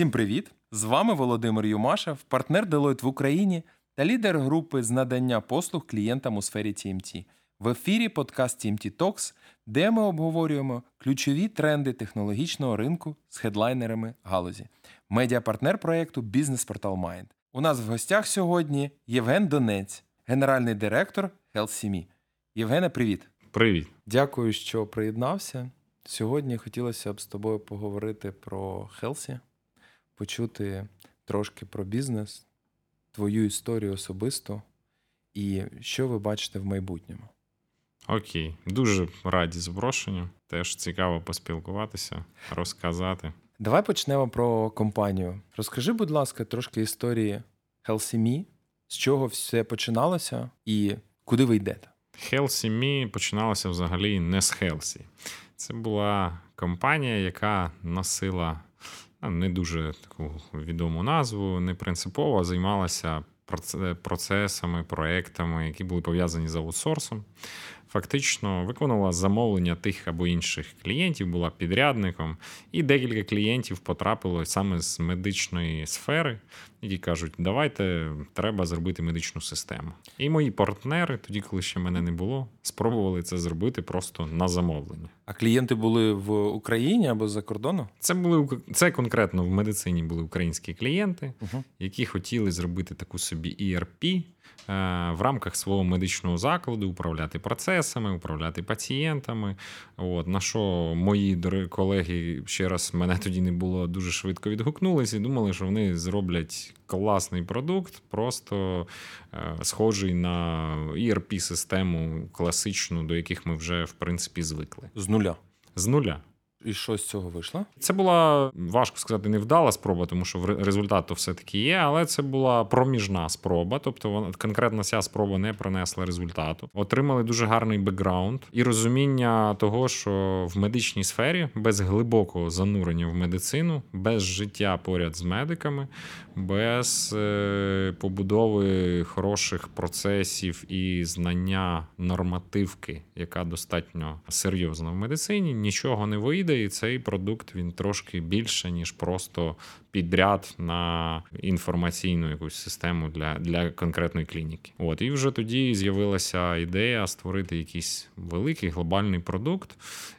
Усім привіт! З вами Володимир Юмашев, партнер Deloitte в Україні та лідер групи з надання послуг клієнтам у сфері TMT. В ефірі подкаст TMT Talks, де ми обговорюємо ключові тренди технологічного ринку з хедлайнерами галузі. Медіапартнер проєкту Бізнес-портал Mind. У нас в гостях сьогодні Євген Донець, генеральний директор HealthCME. Євгене, привіт! Привіт. Дякую, що приєднався. Сьогодні хотілося б з тобою поговорити про Хелсі, почути трошки про бізнес, твою історію особисто і що ви бачите в майбутньому. Окей, дуже раді запрошенню. Теж цікаво поспілкуватися, розказати. Давай почнемо про компанію. Розкажи, будь ласка, трошки історії HealthyMe, з чого все починалося і куди ви йдете. Healthy Me починалося взагалі не з Healthy. Це була компанія, яка носила не дуже таку відому назву, не принципово, займалася процесами, проектами, які були пов'язані з аутсорсом. Фактично виконувала замовлення тих або інших клієнтів, була підрядником, і декілька клієнтів потрапило саме з медичної сфери, які кажуть, давайте треба зробити медичну систему. І мої партнери, тоді, коли ще мене не було, спробували це зробити просто на замовлення. А клієнти були в Україні або за кордону? Це були це конкретно в медицині були українські клієнти, uh які хотіли зробити таку собі ERP, в рамках свого медичного закладу управляти процесами, управляти пацієнтами. От, На що мої колеги ще раз мене тоді не було дуже швидко відгукнулися і думали, що вони зроблять класний продукт, просто е, схожий на ERP-систему класичну, до яких ми вже в принципі звикли. З нуля. З нуля. І що з цього вийшло? Це була важко сказати, невдала спроба, тому що результат то все-таки є, але це була проміжна спроба. Тобто, вона конкретно ця спроба не принесла результату. Отримали дуже гарний бекграунд і розуміння того, що в медичній сфері без глибокого занурення в медицину, без життя поряд з медиками, без е, побудови хороших процесів і знання нормативки, яка достатньо серйозна в медицині, нічого не вийде вийде, і цей продукт він трошки більше, ніж просто підряд на інформаційну якусь систему для для конкретної клініки. От і вже тоді з'явилася ідея створити якийсь великий глобальний продукт.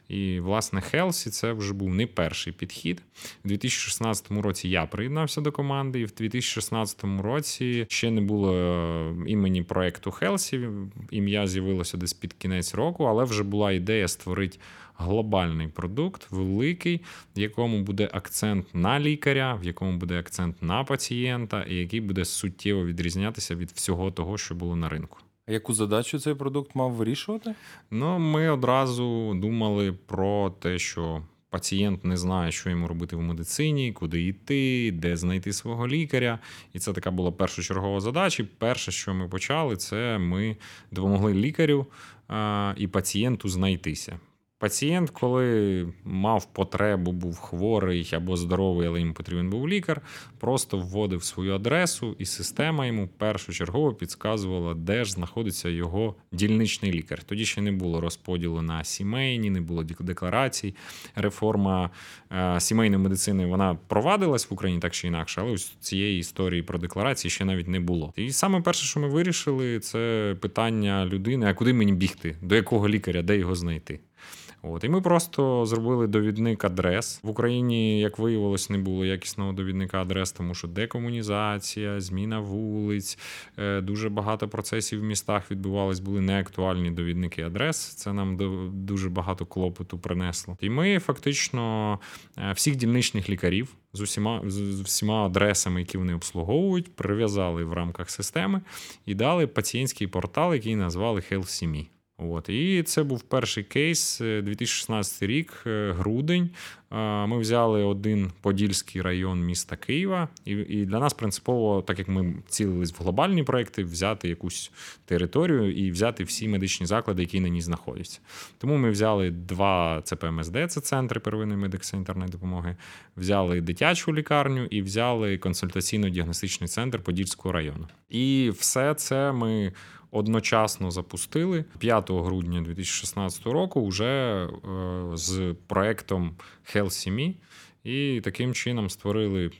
І, власне, Хелсі це вже був не перший підхід. У 2016 році я приєднався до команди, і в 2016 році ще не було е, імені проекту Хелсі. Ім'я з'явилося десь під кінець року, але вже була ідея створити глобальний продукт, великий, в якому буде акцент на лікаря, в якому буде акцент на пацієнта, і який буде суттєво відрізнятися від всього того, що було на ринку. А яку задачу цей продукт мав вирішувати? Ну, ми одразу думали про те, що. Пацієнт не знає, що йому робити в медицині, куди йти, де знайти свого лікаря. І це така була першочергова задача. Перше, що ми почали, це ми допомогли лікарю і пацієнту знайтися. Пацієнт, коли мав потребу, був хворий або здоровий, але йому потрібен був лікар, просто вводив свою адресу, і система йому першочергово підказувала, де ж знаходиться його дільничний лікар. Тоді ще не було розподілу на сімейні, не було декларацій. Реформа е, сімейної медицини вона провадилась в Україні так чи інакше, але ось цієї історії про декларації ще навіть не було. І саме перше, що ми вирішили, це питання людини: а куди мені бігти, до якого лікаря, де його знайти. От і ми просто зробили довідник адрес в Україні. Як виявилось, не було якісного довідника адрес, тому що декомунізація, зміна вулиць, е, дуже багато процесів в містах відбувались, були неактуальні довідники адрес. Це нам дуже багато клопоту принесло. І ми фактично е, всіх дільничних лікарів. З усіма з всіма адресами, які вони обслуговують, прив'язали в рамках системи і дали пацієнтський портал, який назвали HealthCME. От. І це був перший кейс 2016 е, рік, е, грудень. Ми взяли один подільський район міста Києва, і і для нас принципово, так як ми цілились в глобальні проекти, взяти якусь територію і взяти всі медичні заклади, які на ній знаходяться. Тому ми взяли два ЦПМСД, це центри первинної медико-санітарної допомоги, взяли дитячу лікарню і взяли консультаційно-діагностичний центр Подільського району. І все це ми одночасно запустили 5 грудня 2016 року вже е, з проектом HealthCME. І таким чином створили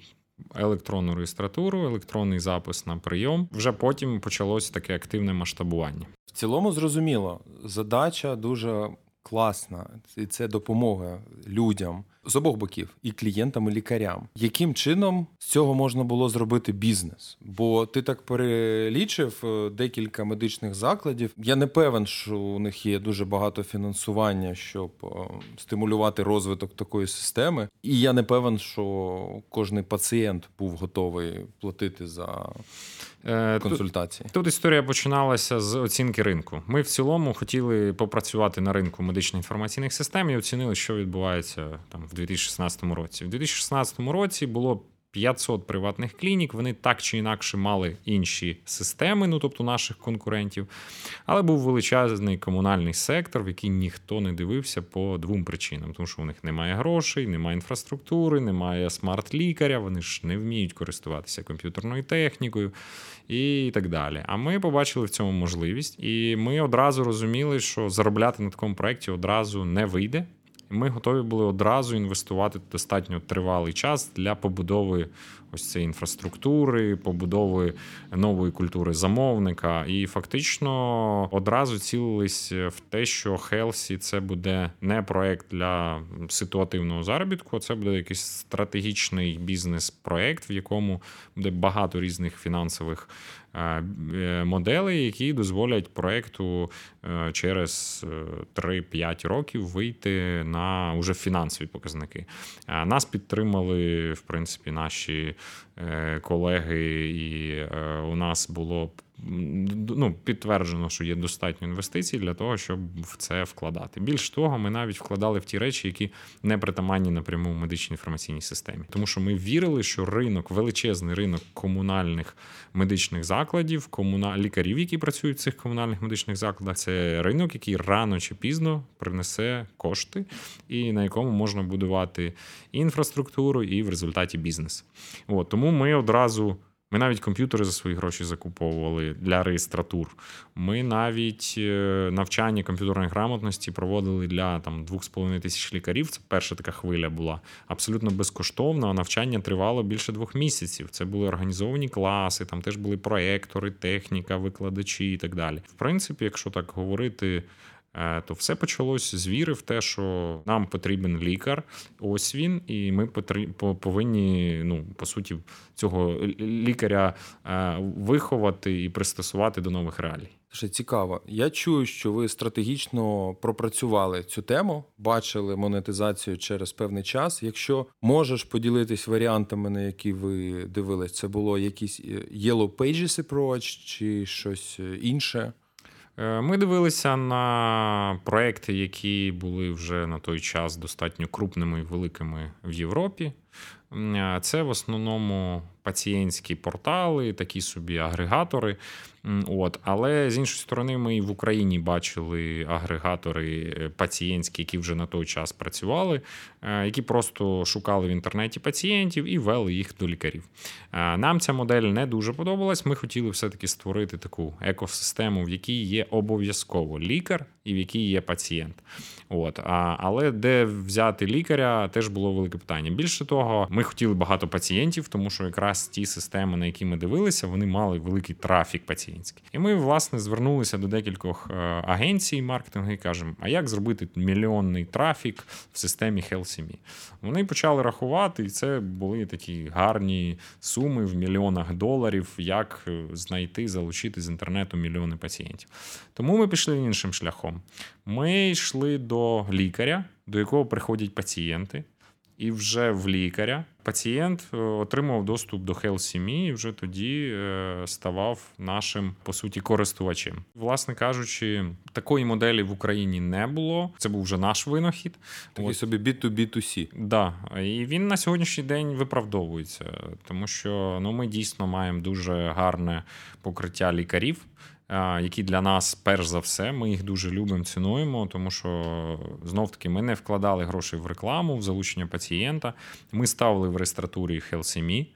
електронну реєстратуру, електронний запис на прийом. Вже потім почалось таке активне масштабування. В цілому зрозуміло, задача дуже класна, і це допомога людям з обох боків, і клієнтам, і лікарям. Яким чином з цього можна було зробити бізнес? Бо ти так перелічив е, декілька медичних закладів. Я не певен, що у них є дуже багато фінансування, щоб е, стимулювати розвиток такої системи. І я не певен, що кожний пацієнт був готовий платити за консультації. Тут, тут історія починалася з оцінки ринку. Ми в цілому хотіли попрацювати на ринку медичних інформаційних систем і оцінили, що відбувається там в 2016 році. В 2016 році було 500 приватних клінік. Вони так чи інакше мали інші системи, ну тобто наших конкурентів. Але був величезний комунальний сектор, в який ніхто не дивився по двом причинам: тому що у них немає грошей, немає інфраструктури, немає смарт-лікаря, вони ж не вміють користуватися комп'ютерною технікою і так далі. А ми побачили в цьому можливість, і ми одразу розуміли, що заробляти на такому проєкті одразу не вийде. Ми готові були одразу інвестувати достатньо тривалий час для побудови ось цієї інфраструктури, побудови нової культури замовника. І фактично одразу цілились в те, що Хелсі це буде не проект для ситуативного заробітку, а це буде якийсь стратегічний бізнес-проект, в якому буде багато різних фінансових. Е, е, моделей, які дозволять проекту через 3-5 років вийти на уже фінансові показники. Нас підтримали в принципі наші колеги, і у нас було ну, підтверджено, що є достатньо інвестицій для того, щоб в це вкладати. Більш того, ми навіть вкладали в ті речі, які не притаманні напряму в медичній інформаційній системі. Тому що ми вірили, що ринок, величезний ринок комунальних медичних закладів, комуна... лікарів, які працюють в цих комунальних медичних закладах, це ринок, який рано чи пізно принесе кошти, і на якому можна будувати інфраструктуру, і в результаті бізнес. От тому ми одразу. Ми навіть комп'ютери за свої гроші закуповували для реєстратур. Ми навіть е, навчання комп'ютерної грамотності проводили для там 2,5 тисяч лікарів. Це перша така хвиля була абсолютно безкоштовно. а Навчання тривало більше двох місяців. Це були організовані класи, там теж були проектори, техніка, викладачі і так далі. В принципі, якщо так говорити. Е, то все почалось з віри в те, що нам потрібен лікар. Ось він, і ми повинні, ну по суті, цього лікаря е, виховати і пристосувати до нових реалій. Ще цікаво. Я чую, що ви стратегічно пропрацювали цю тему, бачили монетизацію через певний час. Якщо можеш поділитись варіантами, на які ви дивились, це було якийсь е, Yellow Pages approach чи щось інше. Е, ми дивилися на проекти, які були вже на той час достатньо крупними і великими в Європі. Це в основному пацієнтські портали, такі собі агрегатори. От. Але з іншої сторони, ми і в Україні бачили агрегатори е, пацієнтські, які вже на той час працювали, е, які просто шукали в інтернеті пацієнтів і вели їх до лікарів. Е, нам ця модель не дуже подобалась. Ми хотіли все-таки створити таку екосистему, в якій є обов'язково лікар і в якій є пацієнт. От. Але де взяти лікаря, теж було велике питання. Більше того, ми хотіли багато пацієнтів, тому що якраз ті системи, на які ми дивилися, вони мали великий трафік пацієнтський. І ми, власне, звернулися до декількох е, агенцій маркетингу і кажемо: а як зробити мільйонний трафік в системі HealthMe? Вони почали рахувати, і це були такі гарні суми в мільйонах доларів, як е, знайти, залучити з інтернету мільйони пацієнтів. Тому ми пішли іншим шляхом. Ми йшли до лікаря, до якого приходять пацієнти. І вже в лікаря пацієнт е, отримав доступ до HealthMe і вже тоді е, ставав нашим по суті користувачем. Власне кажучи, такої моделі в Україні не було. Це був вже наш винахід. Такий От. собі B2B2C. Да. І він на сьогоднішній день виправдовується, тому що ну ми дійсно маємо дуже гарне покриття лікарів які для нас, перш за все, ми їх дуже любимо, цінуємо, тому що знов таки ми не вкладали грошей в рекламу, в залучення пацієнта. Ми ставили в реєстратурі HealthMe,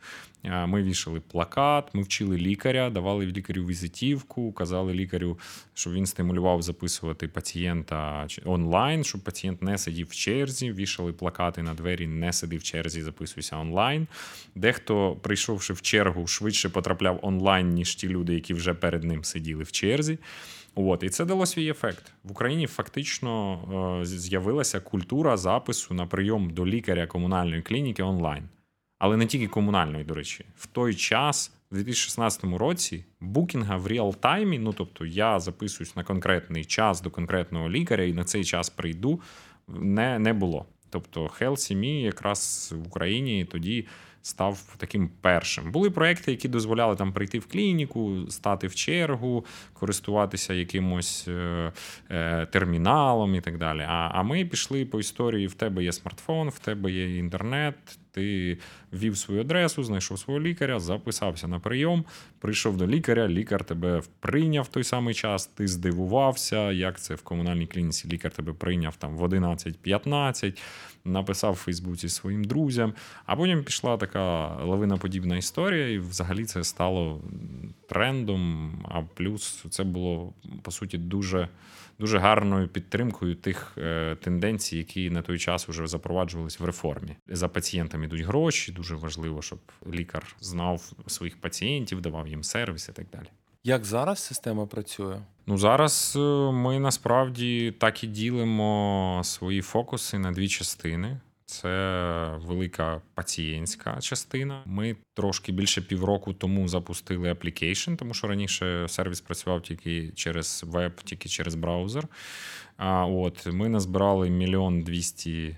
Ми вішали плакат, ми вчили лікаря, давали лікарю візитівку, казали лікарю, щоб він стимулював записувати пацієнта онлайн, щоб пацієнт не сидів в черзі, вішали плакати на двері, не сиди в черзі, записуйся онлайн. Дехто, прийшовши в чергу, швидше потрапляв онлайн, ніж ті люди, які вже перед ним сиділи в черзі. От, І це дало свій ефект. В Україні фактично е, з'явилася культура запису на прийом до лікаря комунальної клініки онлайн. Але не тільки комунальної, до речі, в той час, в 2016 році, букінга в ріал-таймі, ну тобто я записуюсь на конкретний час до конкретного лікаря і на цей час прийду, не не було. Тобто HealthyMe якраз в Україні тоді став таким першим. Були проекти, які дозволяли там прийти в клініку, стати в чергу, користуватися якимось е, е, терміналом і так далі. А, А ми пішли по історії: в тебе є смартфон, в тебе є інтернет. Ти ввів свою адресу, знайшов свого лікаря, записався на прийом, прийшов до лікаря, лікар тебе прийняв той самий час, ти здивувався, як це в комунальній клініці лікар тебе прийняв там в 11-15, написав в Фейсбуці своїм друзям. А потім пішла така лавиноподібна історія, і взагалі це стало трендом. А плюс це було по суті дуже дуже гарною підтримкою тих е, тенденцій, які на той час вже запроваджувалися в реформі. За пацієнтами йдуть гроші. Дуже важливо, щоб лікар знав своїх пацієнтів, давав їм сервіс і так далі. Як зараз система працює? Ну зараз е, ми насправді так і ділимо свої фокуси на дві частини. Це велика пацієнтська частина. Ми трошки більше півроку тому запустили application, тому що раніше сервіс працював тільки через веб, тільки через браузер. А от ми назбирали мільйон двісті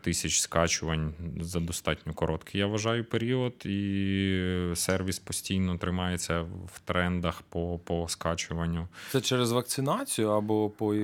тисяч скачувань за достатньо короткий, я вважаю, період, і сервіс постійно тримається в трендах по по скачуванню. Це через вакцинацію або по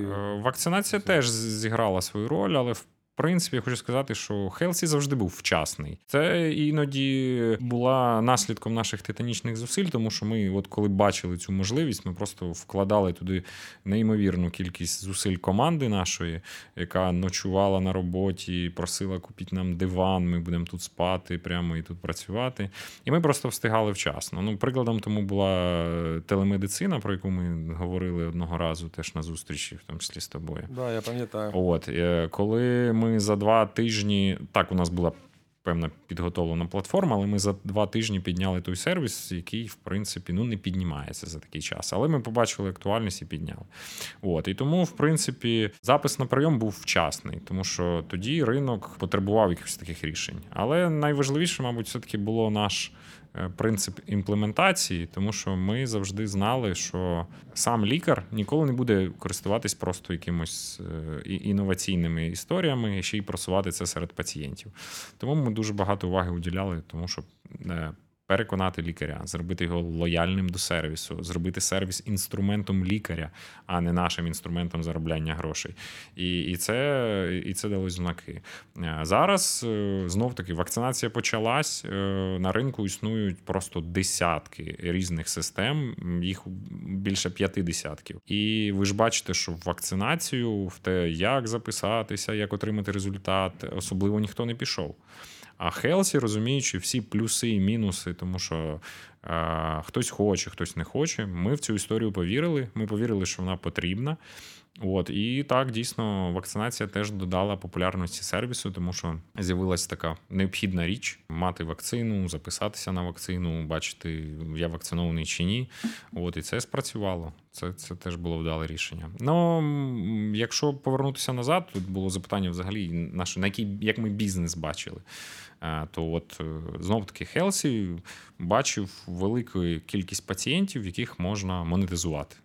вакцинація вакцинація теж зіграла свою роль, але в принципі, я хочу сказати, що Хелсі завжди був вчасний. Це іноді була наслідком наших титанічних зусиль, тому що ми, от коли бачили цю можливість, ми просто вкладали туди неймовірну кількість зусиль команди нашої, яка ночувала на роботі, просила купити нам диван. Ми будемо тут спати, прямо і тут працювати. І ми просто встигали вчасно. Ну, прикладом тому була телемедицина, про яку ми говорили одного разу, теж на зустрічі, в тому числі з тобою. Да, я пам'ятаю. От е, коли ми ми за два тижні так у нас була певна підготовлена платформа, але ми за два тижні підняли той сервіс, який, в принципі, ну не піднімається за такий час. Але ми побачили актуальність і підняли. От і тому, в принципі, запис на прийом був вчасний, тому що тоді ринок потребував якихось таких рішень. Але найважливіше, мабуть, все таки було наш. Е, принцип імплементації, тому що ми завжди знали, що сам лікар ніколи не буде користуватись просто якимось е, інноваційними історіями, ще й просувати це серед пацієнтів. Тому ми дуже багато уваги уділяли, тому щоб е, переконати лікаря, зробити його лояльним до сервісу, зробити сервіс інструментом лікаря, а не нашим інструментом заробляння грошей. І і, це і це дало знаки. Е, зараз е, знов таки вакцинація почалась. Е, на ринку існують просто десятки різних систем, їх більше п'яти десятків. І ви ж бачите, що в вакцинацію, в те, як записатися, як отримати результат, особливо ніхто не пішов. А Хелсі, розуміючи всі плюси і мінуси, тому що е, хтось хоче, хтось не хоче. Ми в цю історію повірили. Ми повірили, що вона потрібна. От і так дійсно вакцинація теж додала популярності сервісу, тому що з'явилася така необхідна річ мати вакцину, записатися на вакцину, бачити, я вакцинований чи ні. От і це спрацювало. Це це теж було вдале рішення. Ну якщо повернутися назад, тут було запитання взагалі наше на який як ми бізнес бачили. Е, то от е, знов таки Хелсі бачив велику кількість пацієнтів, яких можна монетизувати.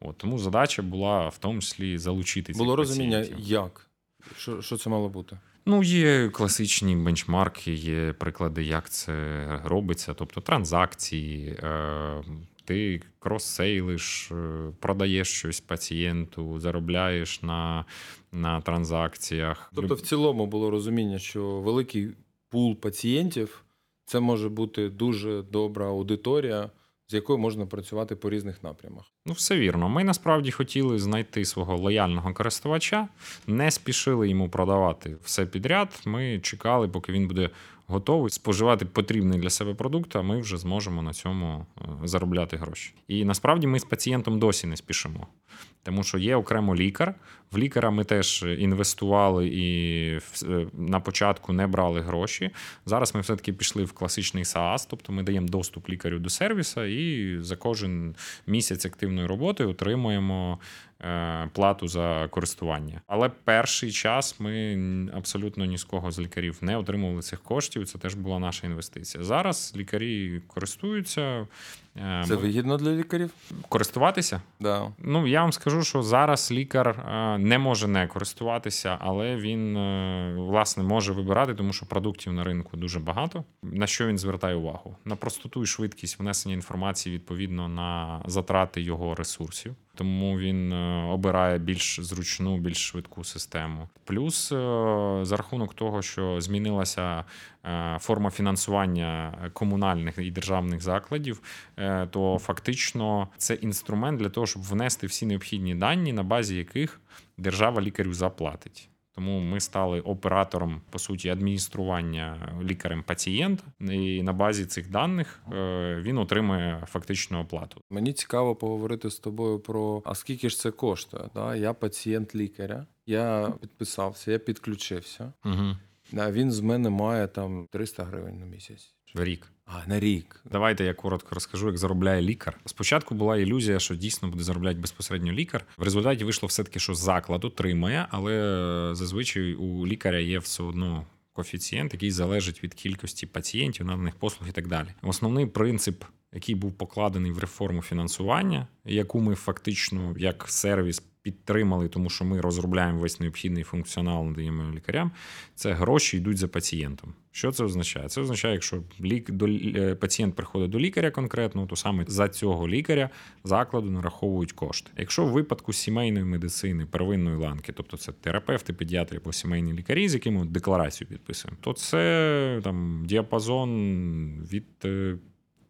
От, Тому задача була в тому числі залучити цих Було розуміння, пацієнтів. як? Що, Що це мало бути? Ну, є класичні бенчмарки, є приклади, як це робиться, тобто транзакції. Е, ти крос-сейлиш, продаєш щось пацієнту, заробляєш на на транзакціях. Тобто, в цілому було розуміння, що великий пул пацієнтів це може бути дуже добра аудиторія, з якою можна працювати по різних напрямах. Ну, все вірно. Ми насправді хотіли знайти свого лояльного користувача, не спішили йому продавати все підряд. Ми чекали, поки він буде готовий споживати потрібний для себе продукт, а ми вже зможемо на цьому е, заробляти гроші. І насправді ми з пацієнтом досі не спішимо. Тому що є окремо лікар. В лікаря ми теж інвестували і е, на початку не брали гроші. Зараз ми все-таки пішли в класичний SaaS, тобто ми даємо доступ лікарю до сервіса і за кожен місяць активної роботи отримуємо плату за користування. Але перший час ми абсолютно ні з кого з лікарів не отримували цих коштів. Це теж була наша інвестиція. Зараз лікарі користуються. Е, Це вигідно для лікарів? Користуватися? Да. Ну я вам скажу, що зараз лікар е, не може не користуватися, але він власне може вибирати, тому що продуктів на ринку дуже багато. На що він звертає увагу? На простоту і швидкість внесення інформації відповідно на затрати його ресурсів тому він е, обирає більш зручну, більш швидку систему. Плюс е, за рахунок того, що змінилася е, форма фінансування комунальних і державних закладів, то фактично це інструмент для того, щоб внести всі необхідні дані, на базі яких держава лікарю заплатить. Тому ми стали оператором по суті адміністрування лікарем пацієнта, і на базі цих даних е, він отримує фактичну оплату. Мені цікаво поговорити з тобою про а скільки ж це коштує? Да? Я пацієнт лікаря, я підписався, я підключився. Угу. А він з мене має там 300 гривень на місяць. В рік. А, на рік. Давайте я коротко розкажу, як заробляє лікар. Спочатку була ілюзія, що дійсно буде заробляти безпосередньо лікар. В результаті вийшло все-таки, що заклад отримає, але зазвичай у лікаря є все одно. Коефіцієнт, який залежить від кількості пацієнтів, наданих послуг і так далі. Основний принцип, який був покладений в реформу фінансування, яку ми фактично як сервіс підтримали, тому що ми розробляємо весь необхідний функціонал, надаємо лікарям. Це гроші йдуть за пацієнтом. Що це означає? Це означає, якщо лік до е, пацієнт приходить до лікаря конкретно, то саме за цього лікаря закладу нараховують кошти. Якщо в випадку сімейної медицини, первинної ланки, тобто це терапевти, педіатри або сімейні лікарі, з якими декларацію підписуємо, то це там діапазон від е,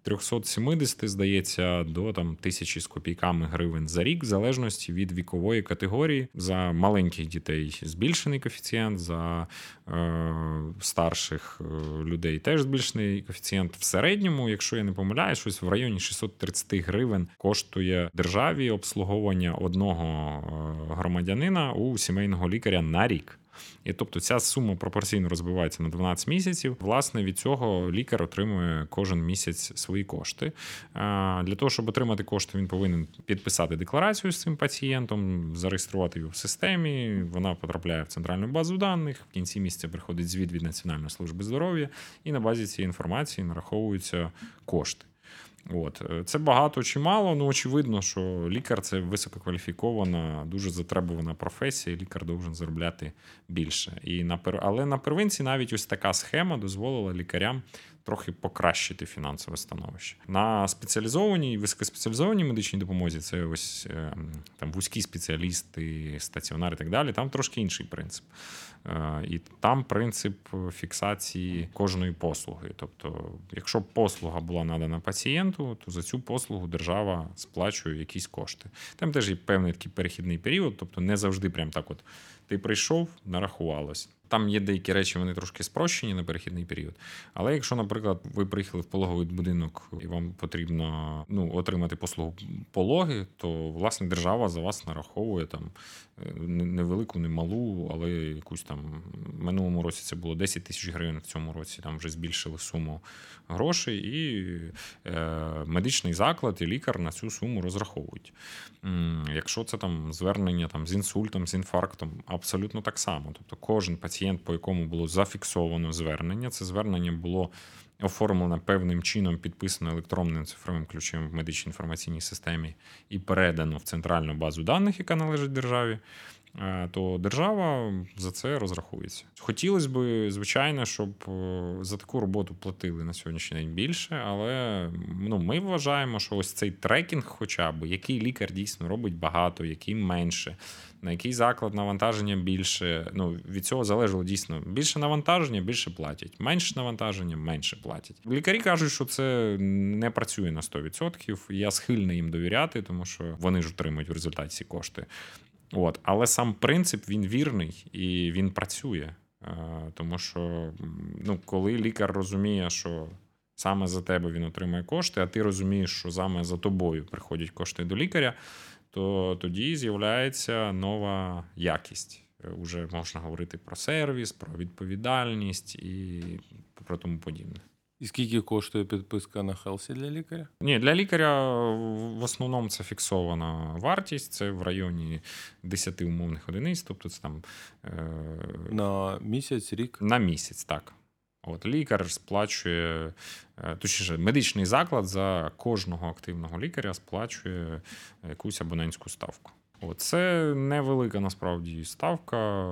370, здається, до там тисячі з копійками гривень за рік, в залежності від вікової категорії. За маленьких дітей збільшений коефіцієнт, за е, старших е, людей теж збільшений коефіцієнт. В середньому, якщо я не помиляю, щось в районі 630 гривень коштує державі обслуговування одного е, громадянина у сімейного лікаря на рік. І тобто ця сума пропорційно розбивається на 12 місяців. Власне, від цього лікар отримує кожен місяць свої кошти. Для того, щоб отримати кошти, він повинен підписати декларацію з цим пацієнтом, зареєструвати його в системі. Вона потрапляє в центральну базу даних. В кінці місяця приходить звіт від Національної служби здоров'я, і на базі цієї інформації нараховуються кошти. От е, це багато чи мало. Ну очевидно, що лікар це висококваліфікована, дуже затребувана професія. Лікар должен заробляти більше. І на але на первинці навіть ось така схема дозволила лікарям трохи покращити фінансове становище. На спеціалізованій, високоспеціалізованій медичній допомозі це ось е, там вузькі спеціалісти, стаціонари і так далі. Там трошки інший принцип. Е, і там принцип фіксації кожної послуги. Тобто, якщо послуга була надана пацієнту, то за цю послугу держава сплачує якісь кошти. Там теж є певний такий перехідний період, тобто не завжди прям так от ти прийшов, нарахувалось. Там є деякі речі, вони трошки спрощені на перехідний період. Але якщо, наприклад, ви приїхали в пологовий будинок і вам потрібно ну, отримати послугу пологи, то власне держава за вас нараховує там е, невелику, не малу, але якусь там в минулому році це було 10 тисяч гривень. В цьому році там вже збільшили суму грошей, і е, медичний заклад і лікар на цю суму розраховують. Якщо це там звернення там з інсультом, з інфарктом, абсолютно так само. Тобто, кожен пацієнт, по якому було зафіксовано звернення, це звернення було оформлено певним чином, підписано електронним цифровим ключем в медичній інформаційній системі і передано в центральну базу даних, яка належить державі. Е, то держава за це розрахується. Хотілося б, звичайно, щоб е, за таку роботу платили на сьогоднішній день більше, але ну, ми вважаємо, що ось цей трекінг, хоча б який лікар дійсно робить багато, який менше, на який заклад навантаження більше. Ну від цього залежало дійсно більше навантаження, більше платять, менше навантаження, менше платять. Лікарі кажуть, що це не працює на 100%. Я схильний їм довіряти, тому що вони ж отримують в результаті кошти. От, але сам принцип він вірний і він працює. Тому що ну, коли лікар розуміє, що саме за тебе він отримає кошти, а ти розумієш, що саме за тобою приходять кошти до лікаря, то тоді з'являється нова якість. Уже можна говорити про сервіс, про відповідальність і про тому подібне. І скільки коштує підписка на Хелсі для лікаря? Ні, для лікаря в основному це фіксована вартість, це в районі 10 умовних одиниць, тобто це там е... на місяць, рік? На місяць, так. От Лікар сплачує, е, точніше, медичний заклад за кожного активного лікаря сплачує якусь абонентську ставку. Це невелика насправді ставка.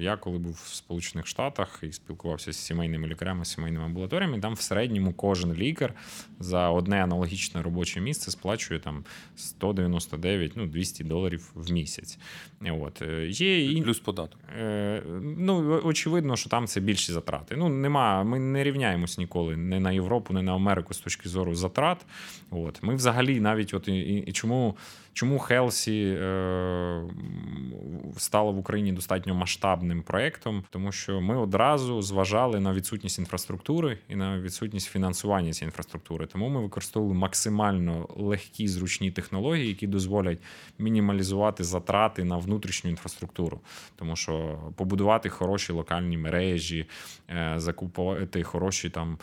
Я коли був в Сполучених Штатах і спілкувався з сімейними лікарями, сімейними амбулаторіями, там в середньому кожен лікар за одне аналогічне робоче місце сплачує там 199, ну 200 доларів в місяць. От е, є і плюс податок. Е, ну очевидно, що там це більші затрати. Ну нема, ми не рівняємось ніколи не на Європу, не на Америку з точки зору затрат. От ми взагалі навіть, от і, і чому. Чому Хелсі е, стало в Україні достатньо масштабним проєктом? Тому що ми одразу зважали на відсутність інфраструктури і на відсутність фінансування цієї інфраструктури. Тому ми використовували максимально легкі зручні технології, які дозволять мінімалізувати затрати на внутрішню інфраструктуру, тому що побудувати хороші локальні мережі, е, закупувати хороші там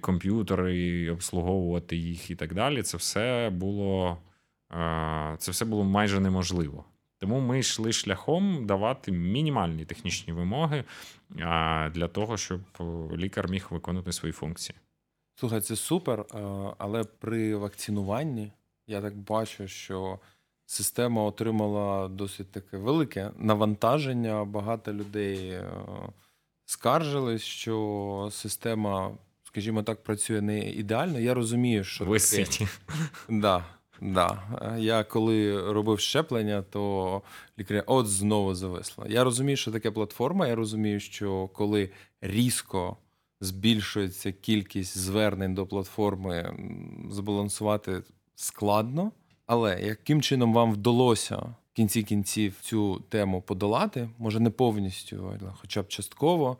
комп'ютери, обслуговувати їх і так далі. Це все було це все було майже неможливо. Тому ми йшли шляхом давати мінімальні технічні вимоги для того, щоб лікар міг виконувати свої функції. Слухай, це супер, але при вакцинуванні я так бачу, що система отримала досить таке велике навантаження. Багато людей скаржились, що система, скажімо так, працює не ідеально. Я розумію, що Висить. таке. Да. Да. Я коли робив щеплення, то лікаря от знову зависло. Я розумію, що таке платформа. Я розумію, що коли різко збільшується кількість звернень до платформи, збалансувати складно. Але яким чином вам вдалося в кінці кінців цю тему подолати? Може не повністю, але хоча б частково,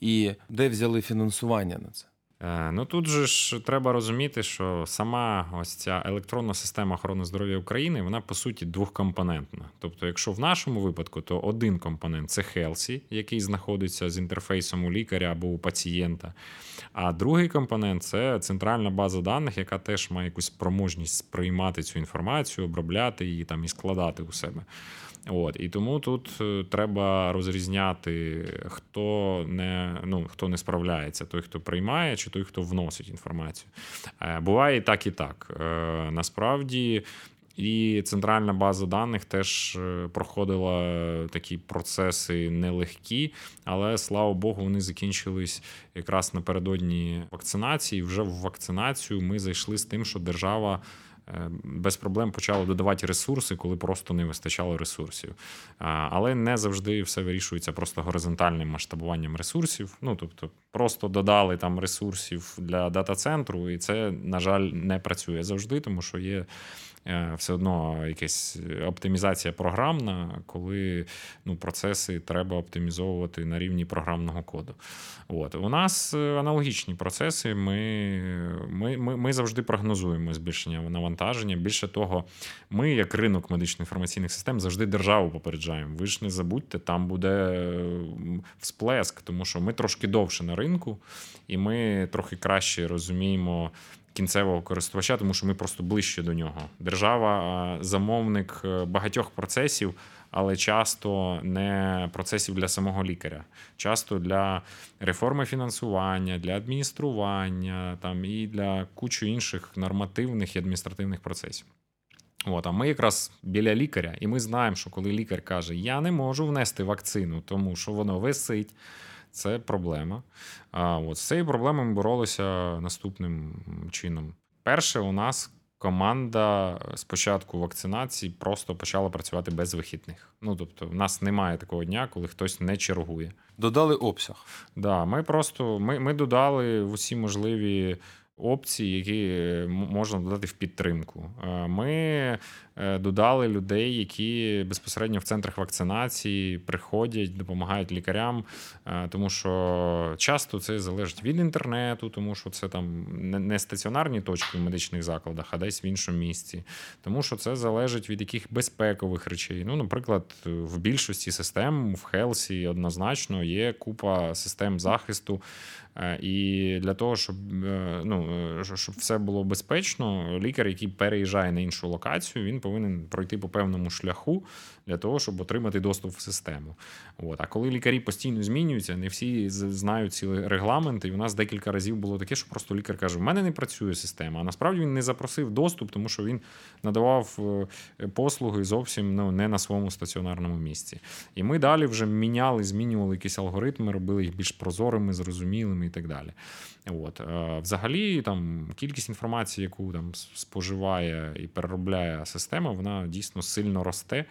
і де взяли фінансування на це? Е, ну тут же ж треба розуміти, що сама ось ця електронна система охорони здоров'я України, вона по суті двохкомпонентна. Тобто, якщо в нашому випадку, то один компонент це Хелсі, який знаходиться з інтерфейсом у лікаря або у пацієнта. А другий компонент це центральна база даних, яка теж має якусь спроможність сприймати цю інформацію, обробляти її там і складати у себе. От І тому тут е, треба розрізняти, хто не ну, хто не справляється, той, хто приймає, чи той, хто вносить інформацію. Е, буває і так, і так. Е, насправді. І центральна база даних теж проходила такі процеси нелегкі, але слава Богу, вони закінчились якраз напередодні вакцинації. Вже в вакцинацію ми зайшли з тим, що держава Е, без проблем почало додавати ресурси, коли просто не вистачало ресурсів. Але не завжди все вирішується просто горизонтальним масштабуванням ресурсів. Ну тобто, просто додали там ресурсів для дата-центру, і це, на жаль, не працює завжди, тому що є. Е, все одно якась оптимізація програмна, коли ну, процеси треба оптимізовувати на рівні програмного коду. От. У нас е, аналогічні процеси. Ми, ми, ми, ми завжди прогнозуємо збільшення навантаження. Більше того, ми, як ринок медично-інформаційних систем, завжди державу попереджаємо. Ви ж не забудьте, там буде всплеск, тому що ми трошки довше на ринку, і ми трохи краще розуміємо кінцевого користувача, тому що ми просто ближче до нього. Держава замовник е, багатьох процесів, але часто не процесів для самого лікаря, часто для реформи фінансування, для адміністрування там і для кучу інших нормативних і адміністративних процесів. От, а ми якраз біля лікаря, і ми знаємо, що коли лікар каже, я не можу внести вакцину, тому що воно висить це проблема. А от з цією проблемою ми боролися наступним чином. Перше, у нас команда спочатку вакцинації просто почала працювати без вихідних. Ну тобто, в нас немає такого дня, коли хтось не чергує. Додали обсяг. Да, ми просто ми, ми додали усі можливі опції, які можна додати в підтримку. Ми е, додали людей, які безпосередньо в центрах вакцинації приходять, допомагають лікарям, е, тому що часто це залежить від інтернету, тому що це там не стаціонарні точки в медичних закладах, а десь в іншому місці. Тому що це залежить від яких безпекових речей. Ну, наприклад, в більшості систем в Хелсі однозначно є купа систем захисту. Е, і для того, щоб е, ну, е, щоб все було безпечно, лікар, який переїжджає на іншу локацію, він повинен пройти по певному шляху для того, щоб отримати доступ в систему. От. А коли лікарі постійно змінюються, не всі знають ці регламенти. І у нас декілька разів було таке, що просто лікар каже: в мене не працює система. А насправді він не запросив доступ, тому що він надавав послуги зовсім ну, не на своєму стаціонарному місці. І ми далі вже міняли, змінювали якісь алгоритми, робили їх більш прозорими, зрозумілими і так далі. От. Е, взагалі, там кількість інформації, яку там споживає і переробляє система, вона дійсно сильно росте.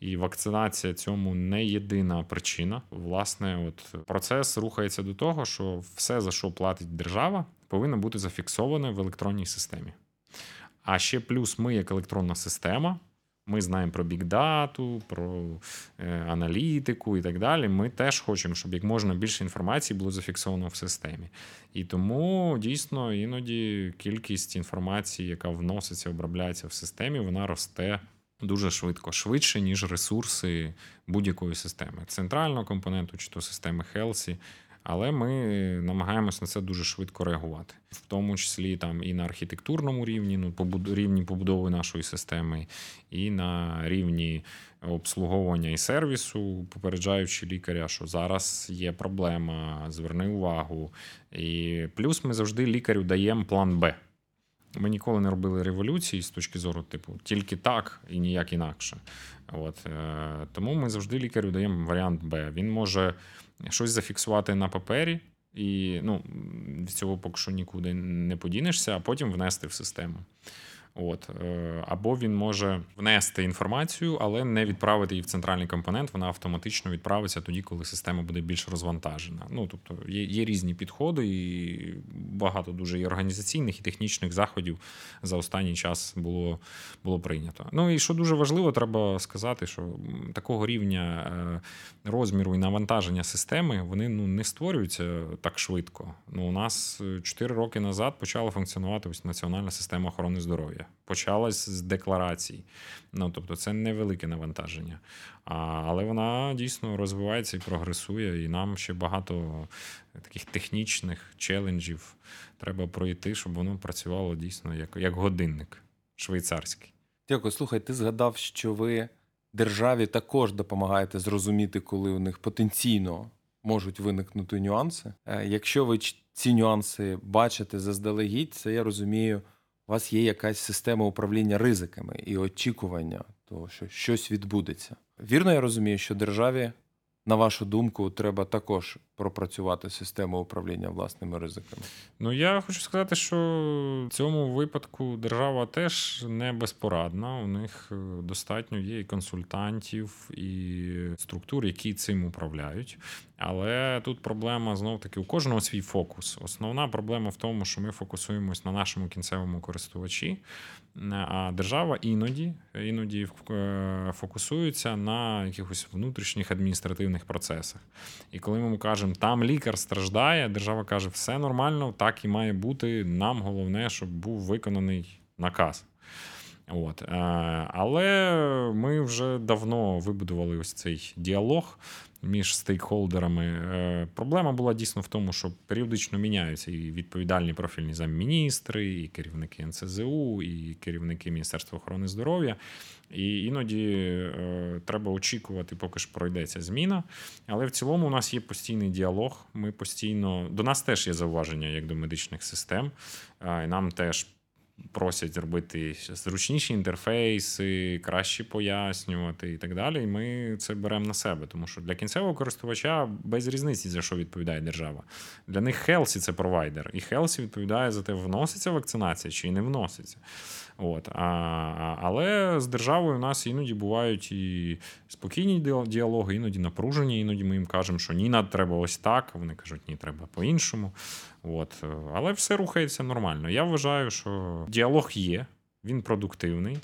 І вакцинація цьому не єдина причина. Власне, от процес рухається до того, що все, за що платить держава, повинно бути зафіксоване в електронній системі. А ще плюс ми, як електронна система, ми знаємо про бікдату, про е, аналітику і так далі. Ми теж хочемо, щоб як можна більше інформації було зафіксовано в системі. І тому дійсно іноді кількість інформації, яка вноситься, обробляється в системі, вона росте. Дуже швидко, швидше, ніж ресурси будь-якої системи, центрального компоненту чи то системи Helsi, але ми намагаємося на це дуже швидко реагувати, в тому числі там і на архітектурному рівні, ну побуд... рівні побудови нашої системи, і на рівні обслуговування і сервісу, попереджаючи лікаря, що зараз є проблема, зверни увагу. І плюс ми завжди лікарю даємо план Б. Ми ніколи не робили революції з точки зору, типу, тільки так і ніяк інакше. От, е, Тому ми завжди лікарю даємо варіант Б. Він може щось зафіксувати на папері, і ну, від цього поки що нікуди не подінешся, а потім внести в систему. От е, або він може внести інформацію, але не відправити її в центральний компонент. Вона автоматично відправиться тоді, коли система буде більш розвантажена. Ну тобто є є різні підходи, і багато дуже і організаційних і технічних заходів за останній час було було прийнято. Ну і що дуже важливо, треба сказати, що такого рівня е, розміру і навантаження системи вони ну не створюються так швидко. Ну у нас 4 роки назад почала функціонувати ось національна система охорони здоров'я почалась з декларацій. Ну, Тобто це невелике навантаження. А, Але вона дійсно розвивається і прогресує, і нам ще багато таких технічних челенджів треба пройти, щоб воно працювало дійсно як, як годинник швейцарський. Дякую. Слухай, ти згадав, що ви державі також допомагаєте зрозуміти, коли у них потенційно можуть виникнути нюанси. Е, якщо ви ці нюанси бачите заздалегідь, це я розумію у вас є якась система управління ризиками і очікування, того, що щось відбудеться. Вірно, я розумію, що державі, на вашу думку, треба також пропрацювати систему управління власними ризиками. Ну я хочу сказати, що в цьому випадку держава теж не безпорадна. У них е, достатньо є і консультантів, і структур, які цим управляють. Але тут проблема знов таки у кожного свій фокус. Основна проблема в тому, що ми фокусуємось на нашому кінцевому користувачі, а держава іноді іноді е, фокусується на якихось внутрішніх адміністративних процесах. І коли ми кажемо, там лікар страждає, держава каже, все нормально, так і має бути. Нам головне, щоб був виконаний наказ. От. Е, але ми вже давно вибудували ось цей діалог між стейкхолдерами. Е, проблема була дійсно в тому, що періодично міняються і відповідальні профільні замміністри, і керівники НСЗУ, і керівники Міністерства охорони здоров'я. І іноді е, треба очікувати, поки ж пройдеться зміна. Але в цілому у нас є постійний діалог. Ми постійно до нас теж є зауваження як до медичних систем. і Нам теж просять робити зручніші інтерфейси, краще пояснювати і так далі. І ми це беремо на себе, тому що для кінцевого користувача без різниці за що відповідає держава. Для них Helsi це провайдер, і Helsi відповідає за те, вноситься вакцинація чи не вноситься. От. А, Але з державою у нас іноді бувають і спокійні діалоги, іноді напружені, іноді ми їм кажемо, що ні, треба ось так. Вони кажуть, ні, треба по-іншому. От. Але все рухається нормально. Я вважаю, що діалог є. він продуктивний.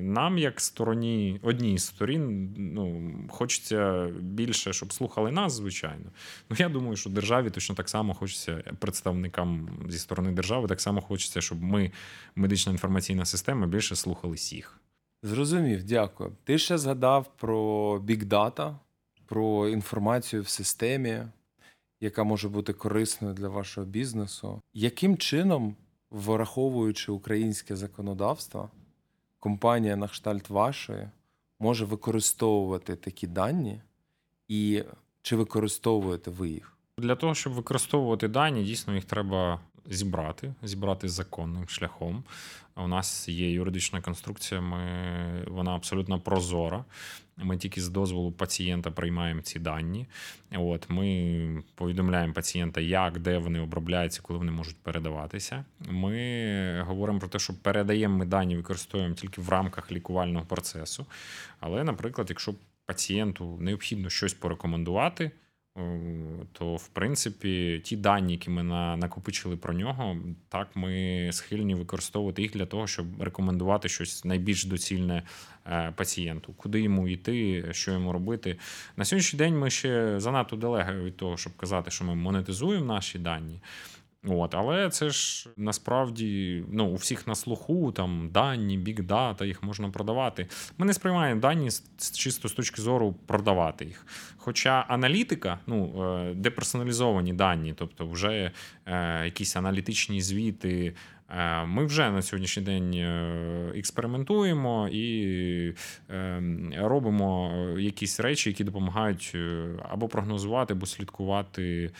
Нам, як стороні, одній з сторін, ну, хочеться більше, щоб слухали нас, звичайно. Ну, я думаю, що державі точно так само хочеться представникам зі сторони держави, так само хочеться, щоб ми, медична інформаційна система, більше слухали всіх. Зрозумів, дякую. Ти ще згадав про бікдата, про інформацію в системі, яка може бути корисною для вашого бізнесу. Яким чином, враховуючи українське законодавство, компанія на кшталт вашої може використовувати такі дані, і чи використовуєте ви їх? Для того, щоб використовувати дані, дійсно їх треба зібрати, зібрати законним шляхом. У нас є юридична конструкція, ми, вона абсолютно прозора. Ми тільки з дозволу пацієнта приймаємо ці дані. От Ми повідомляємо пацієнта, як, де вони обробляються, коли вони можуть передаватися. Ми говоримо про те, що передаємо ми дані, використовуємо тільки в рамках лікувального процесу. Але, наприклад, якщо пацієнту необхідно щось порекомендувати. Е, то в принципі ті дані, які ми накопичили про нього, так ми схильні використовувати їх для того, щоб рекомендувати щось найбільш доцільне е, пацієнту, куди йому йти, що йому робити. На сьогоднішній день ми ще занадто далеко від того, щоб казати, що ми монетизуємо наші дані. От, Але це ж насправді ну, у всіх на слуху, там дані, бікдата, їх можна продавати. Ми не сприймаємо дані чисто з точки зору продавати їх. Хоча аналітика, ну, е, деперсоналізовані дані, тобто вже е, якісь аналітичні звіти, ми вже на сьогоднішній день е, експериментуємо і ем, робимо е, якісь речі, які допомагають або прогнозувати, або слідкувати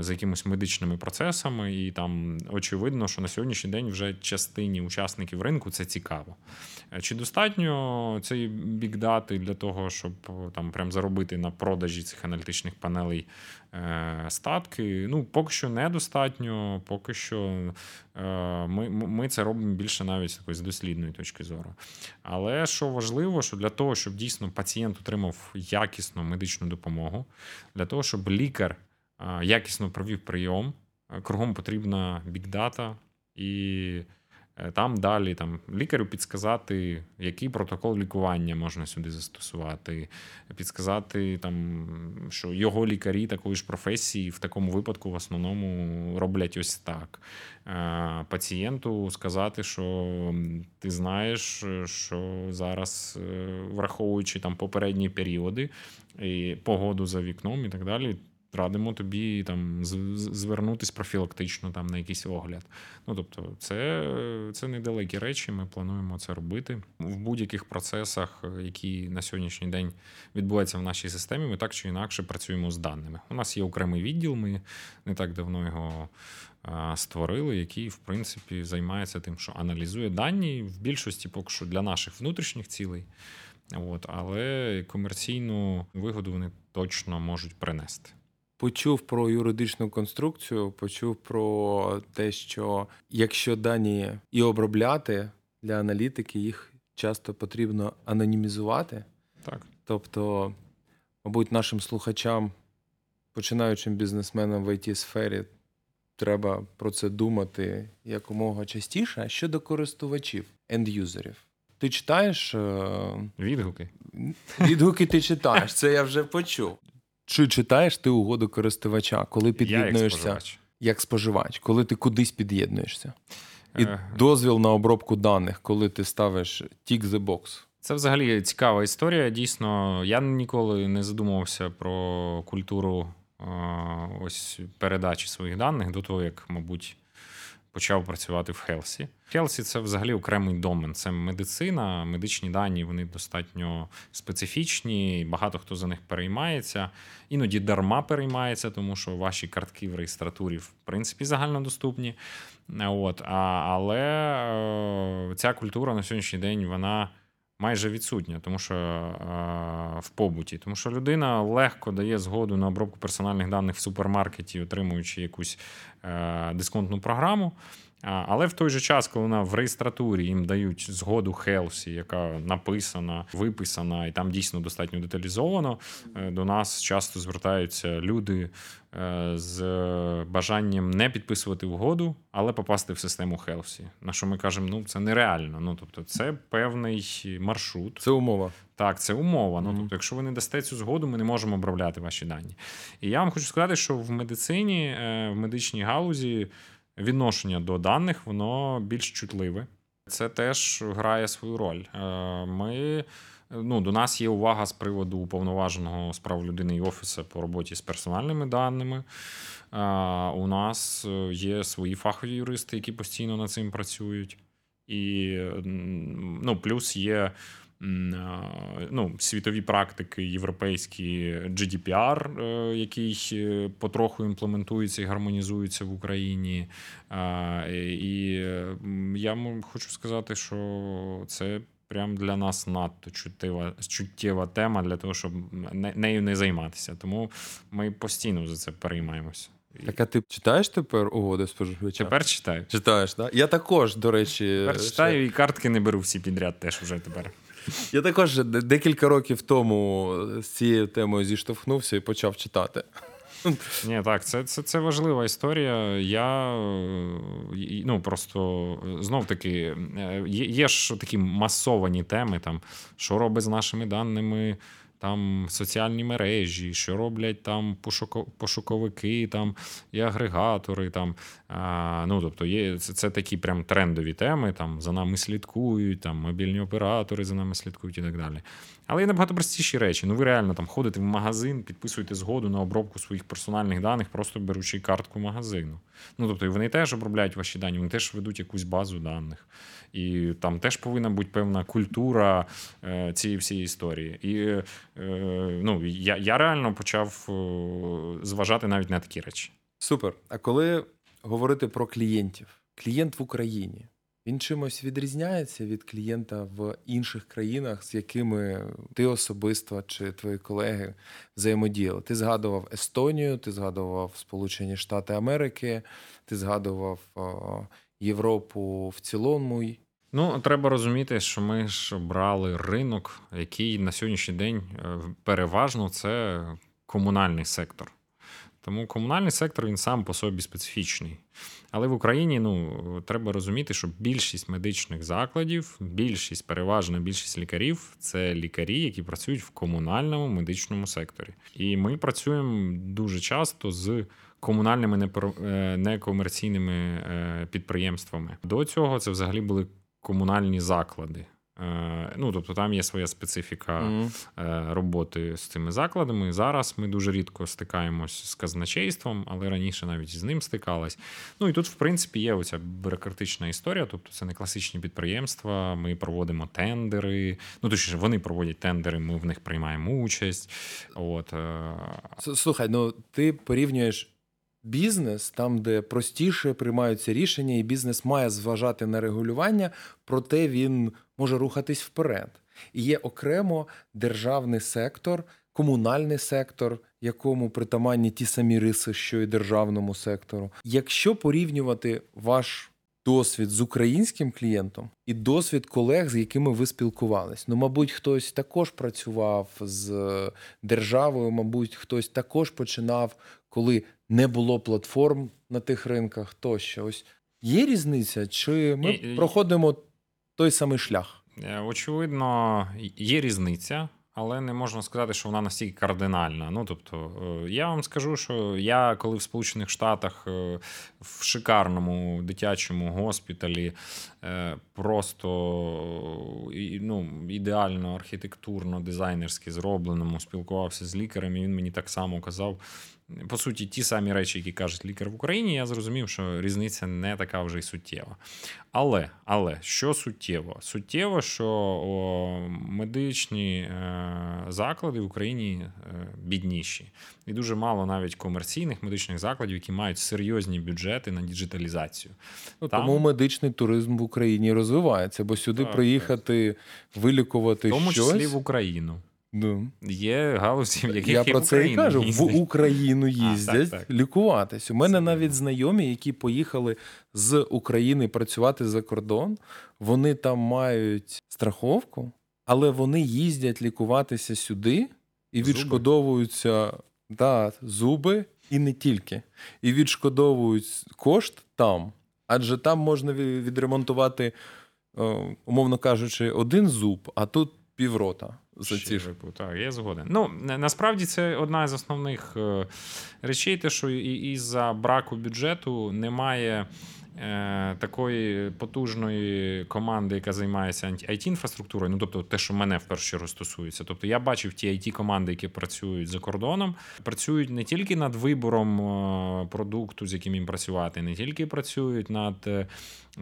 за якимись медичними процесами. І там очевидно, що на сьогоднішній день вже частині учасників ринку це цікаво. Чи достатньо цієї бікдати для того, щоб там прям заробити на продажі цих аналітичних панелей статки? Ну, поки що недостатньо, поки що ми ми це робимо більше навіть такої з дослідної точки зору. Але що важливо, що для того, щоб дійсно пацієнт отримав якісну медичну допомогу, для того, щоб лікар якісно провів прийом, кругом потрібна бікдата і. Е, там далі там лікарю підсказати, який протокол лікування можна сюди застосувати, підсказати, там, що його лікарі такої ж професії в такому випадку в основному роблять ось так. Е, пацієнту сказати, що ти знаєш, що зараз, е, враховуючи там попередні періоди і погоду за вікном і так далі радимо тобі там звернутись профілактично там на якийсь огляд. Ну тобто, це це недалекі речі. Ми плануємо це робити в будь-яких процесах, які на сьогоднішній день відбуваються в нашій системі. Ми так чи інакше працюємо з даними. У нас є окремий відділ. Ми не так давно його. Створили, який, в принципі, займається тим, що аналізує дані в більшості поки що для наших внутрішніх цілей, От, але комерційну вигоду вони точно можуть принести почув про юридичну конструкцію, почув про те, що якщо дані і обробляти для аналітики, їх часто потрібно анонімізувати. Так. Тобто, мабуть, нашим слухачам, починаючим бізнесменам в it сфері треба про це думати якомога частіше. А щодо користувачів, ендюзерів. Ти читаєш е, відгуки? Відгуки ти читаєш, це я вже почув. Чи читаєш ти угоду користувача, коли під'єднуєшся як споживач. як споживач, коли ти кудись під'єднуєшся? І е... дозвіл на обробку даних, коли ти ставиш тік the box. Це взагалі цікава історія. Дійсно, я ніколи не задумувався про культуру ось передачі своїх даних до того, як, мабуть, почав працювати в Helsi. Helsi це взагалі окремий домен. Це медицина, медичні дані вони достатньо специфічні. Багато хто за них переймається. Іноді дарма переймається, тому що ваші картки в реєстратурі в принципі загальнодоступні. От, а, Але е, ця культура на сьогоднішній день вона майже відсутня, тому що е, в побуті, тому що людина легко дає згоду на обробку персональних даних в супермаркеті, отримуючи якусь е, дисконтну програму. Але в той же час, коли вона в реєстратурі їм дають згоду Helsi, яка написана, виписана, і там дійсно достатньо деталізовано, е, до нас часто звертаються люди з бажанням не підписувати угоду, але попасти в систему Helsi. На що ми кажемо, ну це нереально. Ну тобто, це певний маршрут. Це умова. Так, це умова. Ну, тобто, якщо ви не дасте цю згоду, ми не можемо обробляти ваші дані. І я вам хочу сказати, що в медицині, е, в медичній галузі відношення до даних воно більш чутливе. Це теж грає свою роль. Е, ми. Ну, До нас є увага з приводу уповноваженого справ людини і офісу по роботі з персональними даними. У нас є свої фахові юристи, які постійно над цим працюють. І ну, плюс є ну, світові практики, європейські GDPR, е, який е, потроху імплементується і гармонізується в Україні. І я хочу сказати, що це. Прям для нас надто чуттєва, чуттєва тема для того, щоб нею не займатися. Тому ми постійно за це переймаємося. Так, а ти читаєш тепер угоди споживача? Тепер читаю. Читаєш, так? Я також, до речі. Тепер читаю і картки не беру всі підряд теж вже тепер. Я також декілька років тому з цією темою зіштовхнувся і почав читати. Ні, так, це це, це важлива історія. Я ну просто знов таки є, є ж такі масовані теми, там, що робить з нашими даними там соціальні мережі, що роблять там пошуковики, там і агрегатори. Там, а, ну, тобто є, Це це такі прям трендові теми. Там За нами слідкують, там мобільні оператори за нами слідкують і так далі. Але є набагато простіші речі. Ну, ви реально там ходите в магазин, підписуєте згоду на обробку своїх персональних даних, просто беручи картку магазину. Ну, тобто, вони теж обробляють ваші дані, вони теж ведуть якусь базу даних. І там теж повинна бути певна культура е, цієї всієї історії. І е, ну, я, я реально почав е, зважати навіть на такі речі. Супер. А коли говорити про клієнтів, клієнт в Україні. Він чимось відрізняється від клієнта в інших країнах, з якими ти особисто чи твої колеги взаємодіяли. Ти згадував Естонію, ти згадував Сполучені Штати Америки, ти згадував Європу в цілому. Ну, треба розуміти, що ми ж брали ринок, який на сьогоднішній день е, переважно це комунальний сектор. Тому комунальний сектор він сам по собі специфічний. Але в Україні ну, треба розуміти, що більшість медичних закладів, більшість, переважна більшість лікарів це лікарі, які працюють в комунальному медичному секторі. І ми працюємо дуже часто з комунальними е, некомерційними е, підприємствами. До цього це взагалі були комунальні заклади. Е, ну, тобто там є своя специфіка mm-hmm. роботи з цими закладами. Зараз ми дуже рідко стикаємось з казначейством, але раніше навіть з ним стикались. Ну і тут, в принципі, є оця бюрократична історія, тобто це не класичні підприємства. Ми проводимо тендери. Ну точніше, вони проводять тендери, ми в них приймаємо участь. От слухай, ну ти порівнюєш бізнес, там, де простіше приймаються рішення, і бізнес має зважати на регулювання, проте він може рухатись вперед. І є окремо державний сектор, комунальний сектор, якому притаманні ті самі риси, що і державному сектору. Якщо порівнювати ваш досвід з українським клієнтом і досвід колег, з якими ви спілкувались, ну, мабуть, хтось також працював з державою, мабуть, хтось також починав, коли не було платформ на тих ринках, тощо ось є різниця, чи ми і, проходимо той самий шлях? Е, очевидно, є різниця. Але не можна сказати, що вона настільки кардинальна. Ну тобто, е, я вам скажу, що я коли в Сполучених Штатах е, в шикарному дитячому госпіталі просто ну, ідеально архітектурно, дизайнерськи зробленому, спілкувався з лікарем, і він мені так само казав, по суті, ті самі речі, які кажуть лікар в Україні, я зрозумів, що різниця не така вже й суттєва. Але але що суттєво? Суттєво, що о, медичні е, заклади в Україні е, бідніші. І дуже мало навіть комерційних медичних закладів, які мають серйозні бюджети на діджиталізацію. Ну, Там... Тому медичний туризм в Україні розвивається, бо сюди так, приїхати, так. вилікувати. В тому щось... числі в Україну. Ну. Є галузі, в яких Я про це і кажу. їздять. В Україну їздять так, так. лікуватись. У мене Це навіть знайомі, які поїхали з України працювати за кордон. Вони там мають страховку, але вони їздять лікуватися сюди і Зуби? відшкодовуються да, зуби і не тільки. І відшкодовують кошт там. Адже там можна відремонтувати, е, умовно кажучи, один зуб, а тут піврота за ці ж. Так, я згоден. Ну, насправді це одна з основних е, речей, те, що і, і за браку бюджету немає. е, Такої потужної команди, яка займається it інфраструктурою, ну тобто те, що мене в першу чергу стосується. Тобто я бачив ті it команди, які працюють за кордоном, працюють не тільки над вибором е, продукту, з яким їм працювати, не тільки працюють над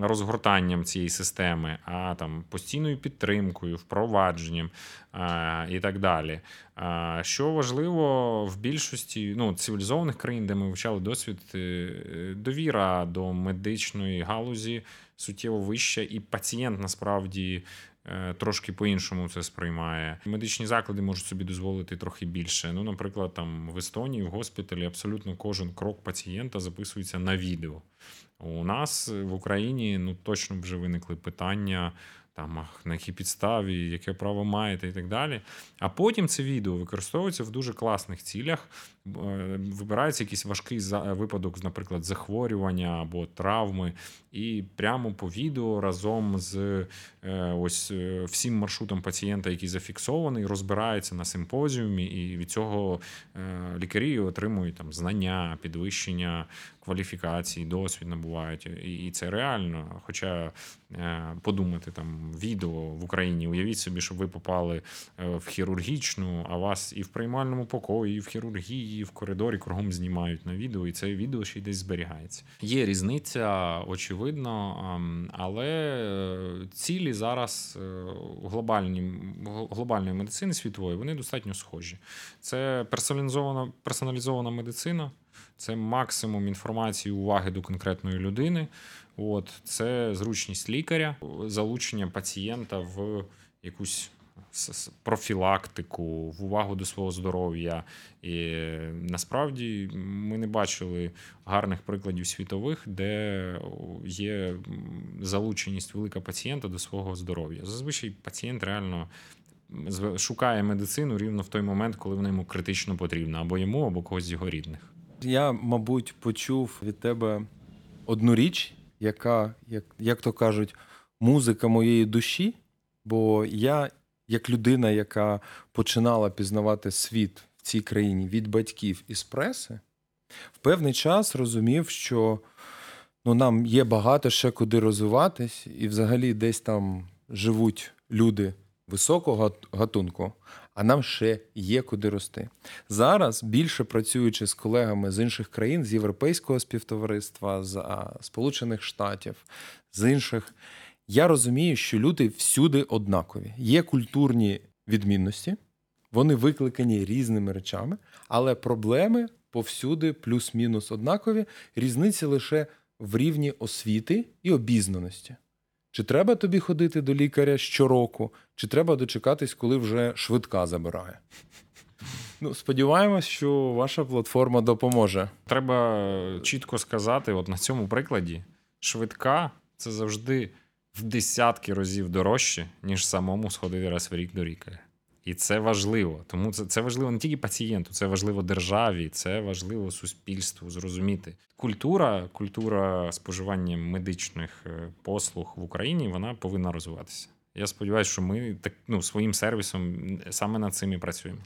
розгортанням цієї системи, а там постійною підтримкою, впровадженням а, і так далі. А, Що важливо в більшості ну, цивілізованих країн, де ми вивчали досвід, е, довіра до медичної галузі суттєво вища, і пацієнт насправді. Е, Трошки по-іншому це сприймає. Медичні заклади можуть собі дозволити трохи більше. Ну, наприклад, там в Естонії, в госпіталі абсолютно кожен крок пацієнта записується на відео. У нас в Україні ну точно вже виникли питання. Там на якій підставі, яке право маєте, і так далі. А потім це відео використовується в дуже класних цілях. Е, Вибирається якийсь важкий за- випадок, наприклад, захворювання або травми, і прямо по відео разом з е, ось е, всім маршрутом пацієнта, який зафіксований, розбирається на симпозіумі, і від цього е, лікарі отримують там знання, підвищення кваліфікації, досвід набувають. І, це реально. Хоча е, подумати там відео в Україні, уявіть собі, щоб ви попали е, в хірургічну, а вас і в приймальному покої, і в хірургії, в коридорі кругом знімають на відео, і це відео ще й десь зберігається. Є різниця, очевидно, ем, але е, цілі зараз е, глобальні, глобальної медицини світової вони достатньо схожі. Це персоналізована, персоналізована медицина. Це максимум інформації, уваги до конкретної людини. От це зручність лікаря, залучення пацієнта в якусь профілактику, в увагу до свого здоров'я. І насправді ми не бачили гарних прикладів світових, де є залученість велика пацієнта до свого здоров'я. Зазвичай пацієнт реально шукає медицину рівно в той момент, коли вона йому критично потрібна, або йому, або когось з його рідних. Я, мабуть, почув від тебе одну річ, яка, як, як то кажуть, музика моєї душі. Бо я, як людина, яка починала пізнавати світ в цій країні від батьків із преси, в певний час розумів, що ну, нам є багато ще куди розвиватись, і взагалі десь там живуть люди високого гатунку, а нам ще є куди рости. Зараз, більше працюючи з колегами з інших країн, з Європейського співтовариства, з Сполучених Штатів, з інших, я розумію, що люди всюди однакові. Є культурні відмінності, вони викликані різними речами, але проблеми повсюди плюс-мінус однакові. Різниця лише в рівні освіти і обізнаності. Чи треба тобі ходити до лікаря щороку, чи треба дочекатись, коли вже швидка забирає? Ну, сподіваємось, що ваша платформа допоможе. Треба чітко сказати: от на цьому прикладі швидка це завжди в десятки разів дорожче, ніж самому сходити раз в рік до лікаря. І це важливо. Тому це, це важливо не тільки пацієнту, це важливо державі, це важливо суспільству зрозуміти. Культура, культура споживання медичних е, послуг в Україні вона повинна розвиватися. Я сподіваюся, що ми так ну, своїм сервісом саме над цим і працюємо.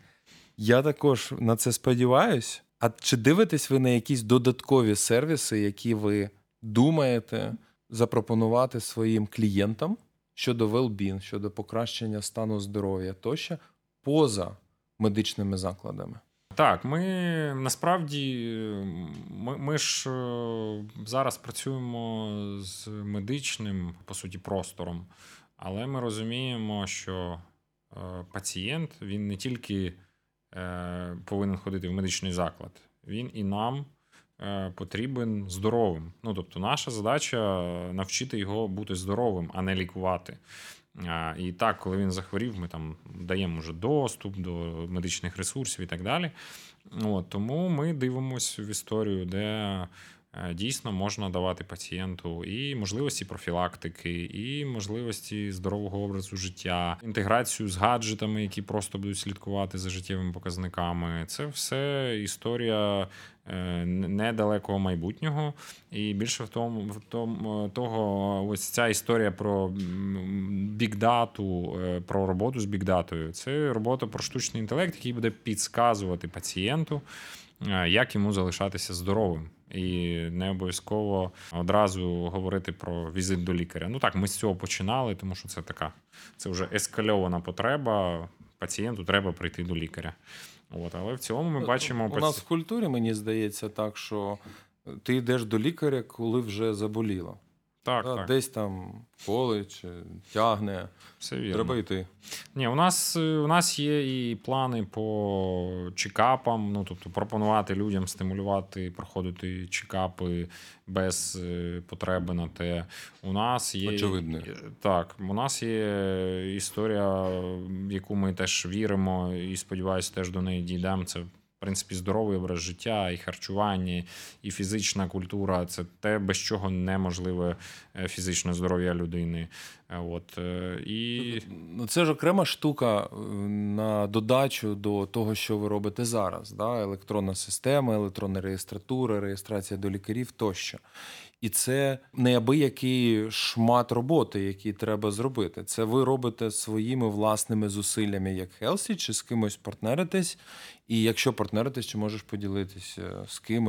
Я також на це сподіваюсь. А чи дивитесь ви на якісь додаткові сервіси, які ви думаєте запропонувати своїм клієнтам щодо well-being, щодо покращення стану здоров'я тощо, поза медичними закладами? Так, ми насправді ми, ми ж е, зараз працюємо з медичним по суті простором, але ми розуміємо, що е, пацієнт він не тільки е, повинен ходити в медичний заклад, він і нам потрібен здоровим. Ну тобто, наша задача навчити його бути здоровим, а не лікувати. І так, коли він захворів, ми там даємо вже доступ до медичних ресурсів і так далі. От, Тому ми дивимося в історію, де Е, дійсно можна давати пацієнту і можливості профілактики, і можливості здорового образу життя, інтеграцію з гаджетами, які просто будуть слідкувати за життєвими показниками. Це все історія е, недалекого майбутнього. І більше в тому, в тому того, ось ця історія про бікдату, е, про роботу з бікдатою. Це робота про штучний інтелект, який буде підсказувати пацієнту, як йому залишатися здоровим і не обов'язково одразу говорити про візит до лікаря. Ну так, ми з цього починали, тому що це така це вже ескальована потреба. Пацієнту треба прийти до лікаря. От, Але в цілому ми бачимо у нас в культурі, мені здається, так що ти йдеш до лікаря, коли вже заболіло. Так, так. Десь там поле чи тягне. Все вірно. Треба йти. Ні, у нас у нас є і плани по чекапам. Ну тобто пропонувати людям стимулювати, проходити чекапи без е, потреби на те. У нас є Очевидно. так. У нас є історія, в яку ми теж віримо, і сподіваюся, теж до неї дійдемо. Це принципі, здоровий образ життя, і харчування, і фізична культура це те, без чого неможливе е, фізичне здоров'я людини. Е, от е, і ну, це ж окрема штука на додачу до того, що ви робите зараз. Да? Електронна система, електронна реєстратура, реєстрація до лікарів тощо. І це неабиякий шмат роботи, який треба зробити. Це ви робите своїми власними зусиллями, як Хелсі, чи з кимось партнеритесь. І якщо партнеритесь, чи можеш поділитися з ким,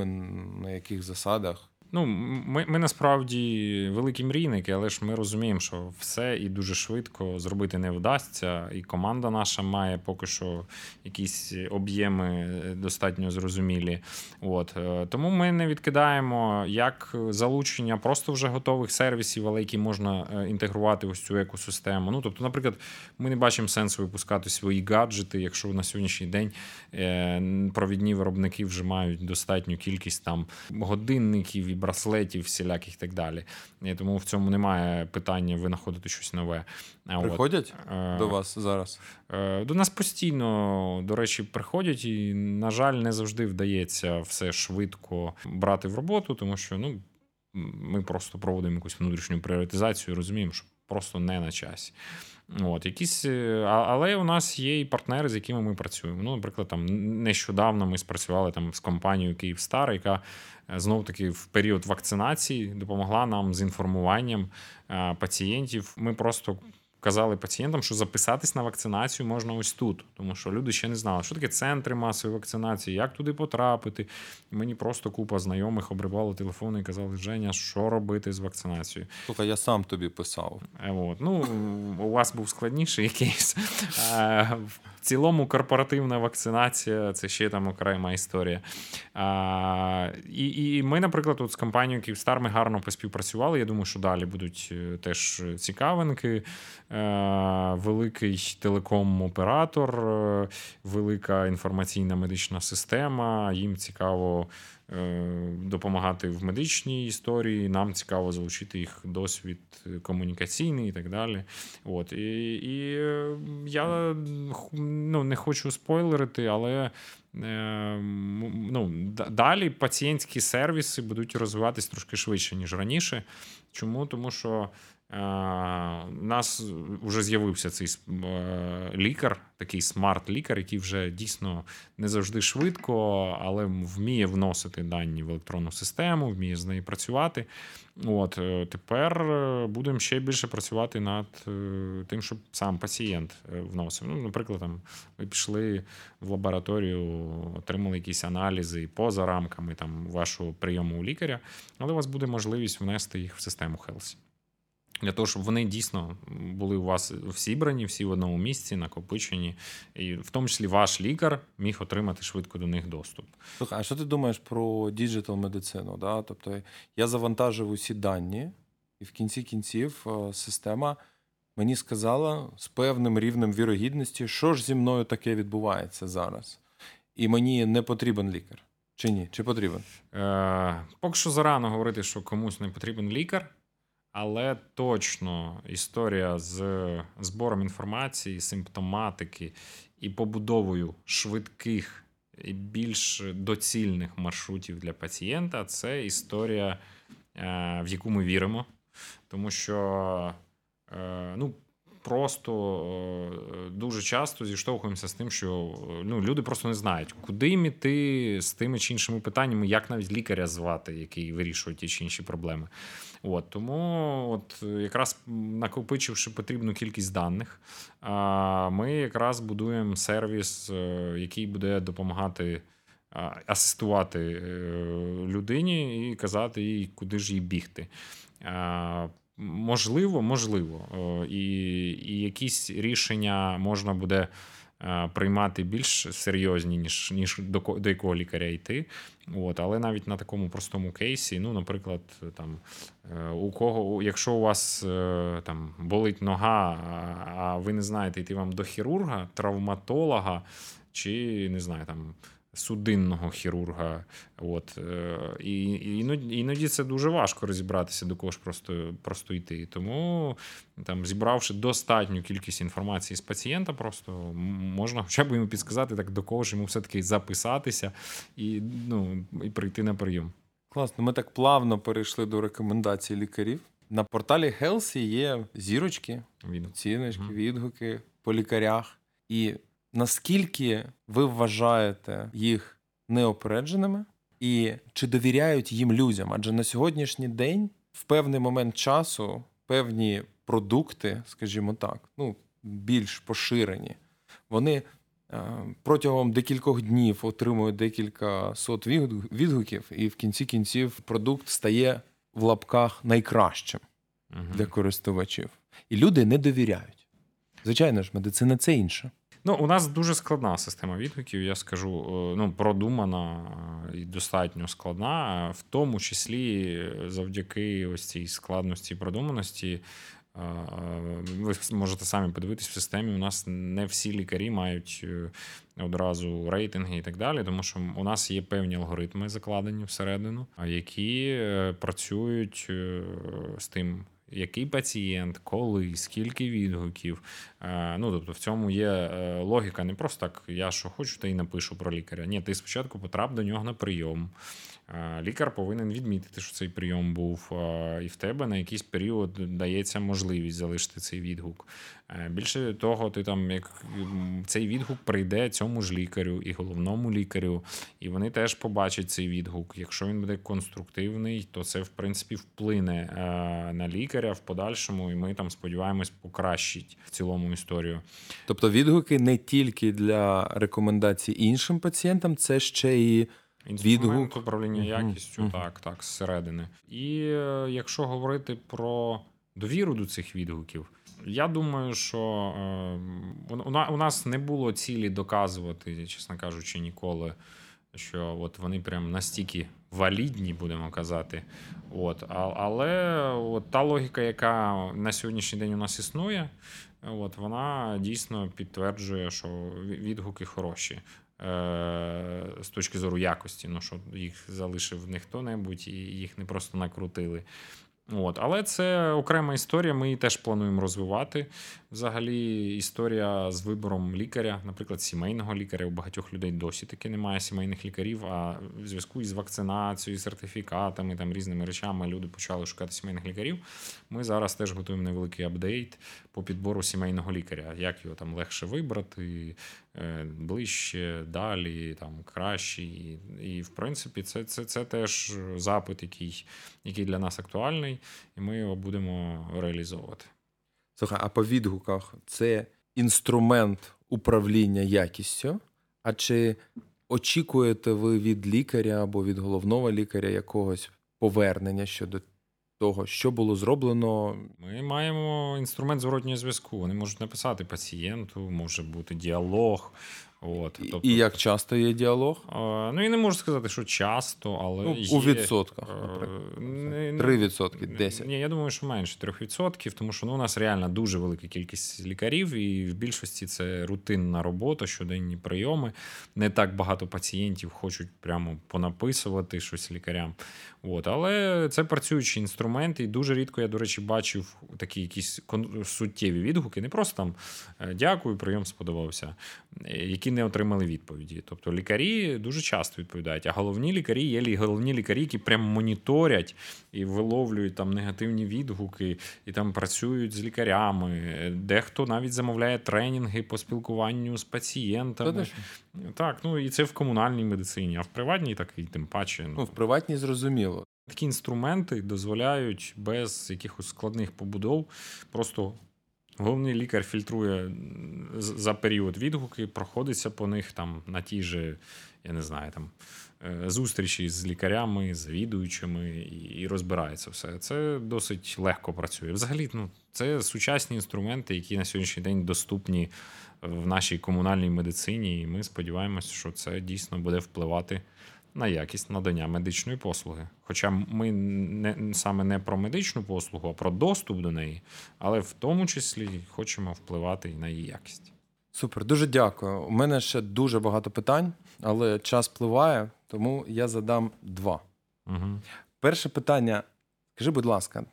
на яких засадах? Ну, ми ми насправді великі мрійники, але ж ми розуміємо, що все і дуже швидко зробити не вдасться. І команда наша має поки що якісь об'єми достатньо зрозумілі. От е, Тому ми не відкидаємо як залучення просто вже готових сервісів, але які можна е, інтегрувати ось цю екосистему. Ну, тобто, наприклад, ми не бачимо сенсу випускати свої гаджети, якщо на сьогоднішній день е, провідні виробники вже мають достатню кількість там годинників і браслетів, всіляких і так далі. І Тому в цьому немає питання винаходити щось нове. Приходять От. до вас зараз? Е, до нас постійно, до речі, приходять, і, на жаль, не завжди вдається все швидко брати в роботу, тому що ну, ми просто проводимо якусь внутрішню пріоритизацію і розуміємо, що просто не на часі. От, якісь, е, Але у нас є і партнери, з якими ми працюємо. Ну, Наприклад, там нещодавно ми спрацювали там з компанією Київстар, яка е, знов таки в період вакцинації допомогла нам з інформуванням е, пацієнтів. Ми просто казали пацієнтам, що записатись на вакцинацію можна ось тут, тому що люди ще не знали, що таке центри масової вакцинації, як туди потрапити. Мені просто купа знайомих обривали телефони і казали, Женя, що робити з вакцинацією. Слухай, я сам тобі писав. Е, от. Ну, У вас був складніший кейс. Е, цілому корпоративна вакцинація це ще там окрема історія. А, І і ми, наприклад, от з компанією Київстар ми гарно поспівпрацювали. Я думаю, що далі будуть е, теж цікавинки. А, великий телеком-оператор, е, велика інформаційна медична система. Їм цікаво е, допомагати в медичній історії. Нам цікаво залучити їх досвід комунікаційний і так далі. От і і я ну, не хочу спойлерити, але. Ну, Далі пацієнтські сервіси будуть розвиватись трошки швидше, ніж раніше. Чому? Тому що у е, нас вже з'явився цей е, лікар, такий smart-лікар, який вже дійсно не завжди швидко, але вміє вносити дані в електронну систему, вміє з нею працювати. От е, Тепер будемо ще більше працювати над тим, щоб сам пацієнт вносив. Ну, Наприклад, там ви пішли в лабораторію, отримали якісь аналізи поза рамками там, вашого прийому у лікаря, але у вас буде можливість внести їх в систему Helsi. Для того, щоб вони дійсно були у вас всі зібрані, всі в одному місці, накопичені, і в тому числі ваш лікар міг отримати швидко до них доступ. Слухай, а що ти думаєш про digital медицину? Да? Тобто я завантажив усі дані, і в кінці кінців е, система мені сказала з певним рівнем вірогідності, що ж зі мною таке відбувається зараз. І мені не потрібен лікар. Чи ні? Чи потрібен? Е, Поки що зарано говорити, що комусь не потрібен лікар. Але точно історія з збором інформації, симптоматики і побудовою швидких і більш доцільних маршрутів для пацієнта це історія, е, в яку ми віримо. Тому що е, ну, просто е, дуже часто зіштовхуємося з тим, що ну, люди просто не знають, куди їм іти з тими чи іншими питаннями, як навіть лікаря звати, який вирішує ті чи інші проблеми. От Тому, от якраз накопичивши потрібну кількість даних, ми якраз будуємо сервіс, е, який буде допомагати. Асистувати е, людині і казати їй, куди ж їй бігти. Можливо, можливо. І і якісь рішення можна буде приймати більш серйозні, ніж ніж до до якого лікаря йти. От, Але навіть на такому простому кейсі, ну, наприклад, там, е, у кого, якщо у вас е, там болить нога, а ви не знаєте, йти вам до хірурга, травматолога чи не знаю, там судинного хірурга. От, е, І іноді, іноді це дуже важко розібратися, до кого ж просто просто йти. Тому там, зібравши достатню кількість інформації з пацієнта, просто можна хоча б йому підсказати, так до кого ж йому все-таки записатися і ну, і прийти на прийом. Класно, ми так плавно перейшли до рекомендацій лікарів. На порталі Healthy є зірочки, оціночки, відгуки по лікарях. І наскільки ви вважаєте їх неопередженими, і чи довіряють їм людям? Адже на сьогоднішній день в певний момент часу певні продукти, скажімо так, ну більш поширені, вони е, протягом декількох днів отримують декілька сот відгуків, і в кінці кінців продукт стає в лапках найкращим для користувачів. І люди не довіряють. Звичайно ж, медицина це інше. Ну, у нас дуже складна система відгуків, я скажу, е, ну, продумана і достатньо складна, в тому числі завдяки ось цій складності і продуманості. Е, ви можете самі подивитись в системі. У нас не всі лікарі мають е, одразу рейтинги і так далі, тому що у нас є певні алгоритми закладені всередину, які працюють з тим, який пацієнт, коли, скільки відгуків. Е, ну тобто в цьому є е, логіка, не просто так, я що хочу, та й напишу про лікаря. Ні, ти спочатку потрап до нього на прийом. Е, лікар повинен відмітити, що цей прийом був, і в тебе на якийсь період дається можливість залишити цей відгук. Більше того, ти там як цей відгук прийде цьому ж лікарю і головному лікарю, і вони теж побачать цей відгук. Якщо він буде конструктивний, то це в принципі вплине на лікаря в подальшому, і ми там сподіваємось покращить в цілому історію. Тобто відгуки не тільки для рекомендацій іншим пацієнтам, це ще і. Відгук управління якістю, так, так, зсередини. І е, якщо говорити про довіру до цих відгуків, я думаю, що е, у нас не було цілі доказувати, чесно кажучи, ніколи, що от вони прям настільки валідні, будемо казати. От, Але от та логіка, яка на сьогоднішній день у нас існує, от вона дійсно підтверджує, що відгуки хороші. Е, з точки зору якості, ну що їх залишив не хто-небудь і їх не просто накрутили. От, Але це окрема історія. Ми її теж плануємо розвивати. Взагалі, історія з вибором лікаря, наприклад, сімейного лікаря. У багатьох людей досі таки немає сімейних лікарів. А в зв'язку із вакцинацією, сертифікатами, там різними речами люди почали шукати сімейних лікарів. Ми зараз теж готуємо невеликий апдейт по підбору сімейного лікаря. Як його там легше вибрати, ближче, далі, там краще. І, і в принципі, це це, це теж запит, який, який для нас актуальний, і ми його будемо реалізовувати. Слухай, а по відгуках це інструмент управління якістю. А чи очікуєте ви від лікаря або від головного лікаря якогось повернення щодо того, що було зроблено? Ми маємо інструмент зворотнього зв'язку. Вони можуть написати пацієнту, може бути діалог. От, І, тобто, і як часто є діалог? е, ну і не можу сказати, що часто, але Ну, є, у відсотках, е, наприклад. 3 відсотки, 10. Ні, я думаю, що менше 3%, тому що ну, у нас реально дуже велика кількість лікарів, і в більшості це рутинна робота, щоденні прийоми. Не так багато пацієнтів хочуть прямо понаписувати щось лікарям. От, але це працюючі інструменти, і дуже рідко я, до речі, бачив такі якісь суттєві відгуки. Не просто там е, дякую, прийом сподобався, е, які не отримали відповіді. Тобто лікарі дуже часто відповідають. А головні лікарі є головні лікарі, які прям моніторять і виловлюють там негативні відгуки, і там працюють з лікарями. Дехто навіть замовляє тренінги по спілкуванню з пацієнтами. Та? Так, ну і це в комунальній медицині, а в приватній так і тим паче. Ну, в приватній зрозуміло. Такі інструменти дозволяють без якихось складних побудов. Просто головний лікар фільтрує за період відгуки, проходиться по них там на ті же, я не знаю, там е, зустрічі з лікарями, завідуючими і, розбирається все. Це досить легко працює. Взагалі, ну, це сучасні інструменти, які на сьогоднішній день доступні в нашій комунальній медицині. І ми сподіваємося, що це дійсно буде впливати на якість надання медичної послуги. Хоча ми не саме не про медичну послугу, а про доступ до неї, але в тому числі хочемо впливати і на її якість. Супер, дуже дякую. У мене ще дуже багато питань, але час пливає, тому я задам два. Угу. Перше питання: скажи, будь ласка,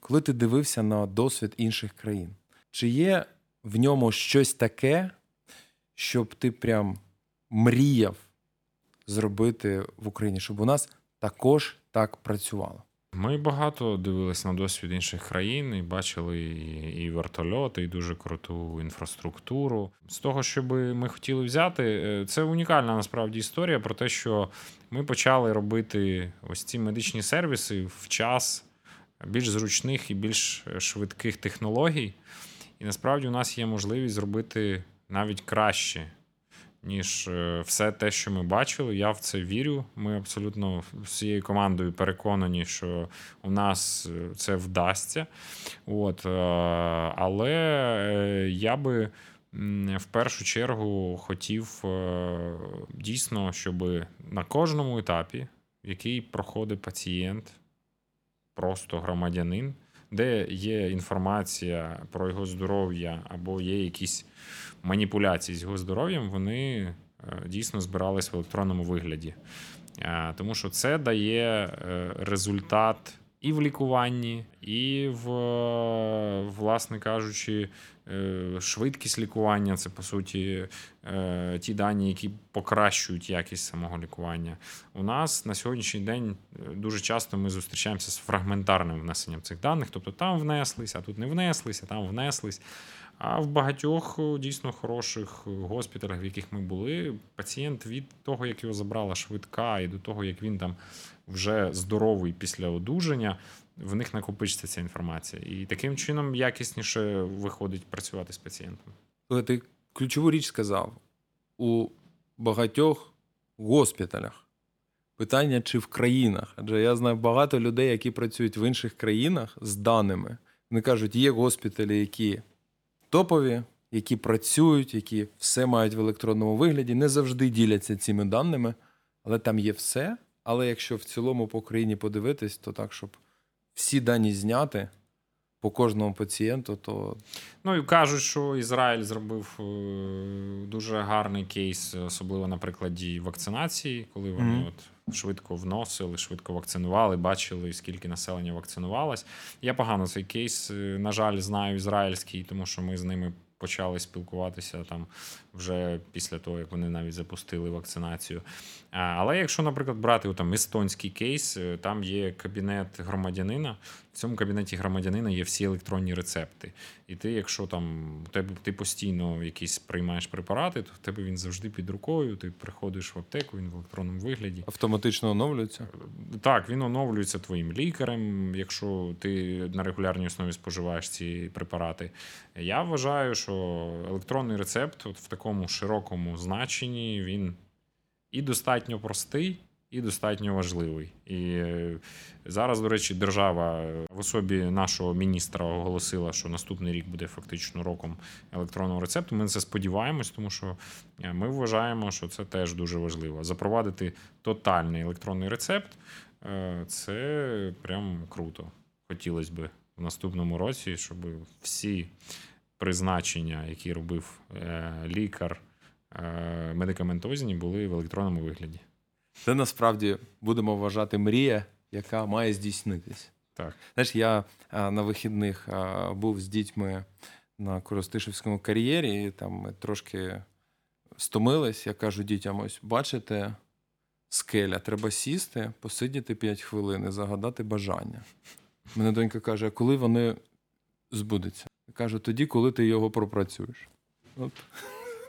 коли ти дивився на досвід інших країн, чи є в ньому щось таке, щоб ти прям мріяв зробити в Україні, щоб у нас також так працювало? Ми багато дивилися на досвід інших країн і бачили і, вертольоти, і дуже круту інфраструктуру. З того, що би ми хотіли взяти, е, це унікальна насправді історія про те, що ми почали робити ось ці медичні сервіси в час більш зручних і більш швидких технологій. І насправді у нас є можливість зробити навіть краще, ніж е, все те, що ми бачили. Я в це вірю. Ми абсолютно всією командою переконані, що у нас е, це вдасться. От, е, але я би в першу чергу хотів дійсно, щоб на кожному етапі, який проходить пацієнт, просто громадянин, де є інформація про його здоров'я або є якісь маніпуляції з його здоров'ям, вони е, дійсно збирались в електронному вигляді. Е, Тому що це дає е, результат і в лікуванні, і в, власне кажучи, швидкість лікування це по суті ті дані, які покращують якість самого лікування. У нас на сьогоднішній день дуже часто ми зустрічаємося з фрагментарним внесенням цих даних, тобто там внеслись, а тут не внеслись, а там внеслись. А в багатьох дійсно хороших госпіталях, в яких ми були, пацієнт від того, як його забрала швидка, і до того, як він там вже здоровий після одужання, в них накопичиться ця інформація. І таким чином якісніше виходить працювати з пацієнтом. Ти ключову річ сказав у багатьох госпіталях. Питання, чи в країнах. Адже я знаю багато людей, які працюють в інших країнах з даними. Вони кажуть, є госпіталі, які топові, які працюють, які все мають в електронному вигляді, не завжди діляться цими даними, але там є все. Але якщо в цілому по країні подивитись, то так, щоб всі дані зняти по кожному пацієнту, то Ну і кажуть, що Ізраїль зробив е, дуже гарний кейс, особливо на прикладі вакцинації, коли вони Мгм. от швидко вносили, швидко вакцинували, бачили, скільки населення вакцинувалось. Я погано цей кейс, е, на жаль, знаю ізраїльський, тому що ми з ними почали спілкуватися там вже після того, як вони навіть запустили вакцинацію. Але якщо, наприклад, брати там естонський кейс, е, там є кабінет громадянина. В цьому кабінеті громадянина є всі електронні рецепти. І ти, якщо там тебе ти постійно якісь приймаєш препарати, то в тебе він завжди під рукою. Ти приходиш в аптеку, він в електронному вигляді. автоматично оновлюється. Так, він оновлюється твоїм лікарем, якщо ти на регулярній основі споживаєш ці препарати. Я вважаю, що електронний рецепт от в такому широкому значенні він і достатньо простий, і достатньо важливий. І е, зараз, до речі, держава в особі нашого міністра оголосила, що наступний рік буде фактично роком електронного рецепту. Ми на це сподіваємось, тому що е, ми вважаємо, що це теж дуже важливо. Запровадити тотальний електронний рецепт е, це прям круто. Хотілося б в наступному році, щоб всі призначення, які робив лікар, медикаментозні, були в електронному вигляді. Це насправді будемо вважати мрія, яка має здійснитись. Так. Знаєш, я на вихідних був з дітьми на Коростишівському кар'єрі, і там ми трошки стомились. Я кажу дітям: ось бачите, скеля, треба сісти, посидіти 5 хвилин і загадати бажання. Мене донька каже: а коли вони збудуться? Кажу, тоді, коли ти його пропрацюєш. От.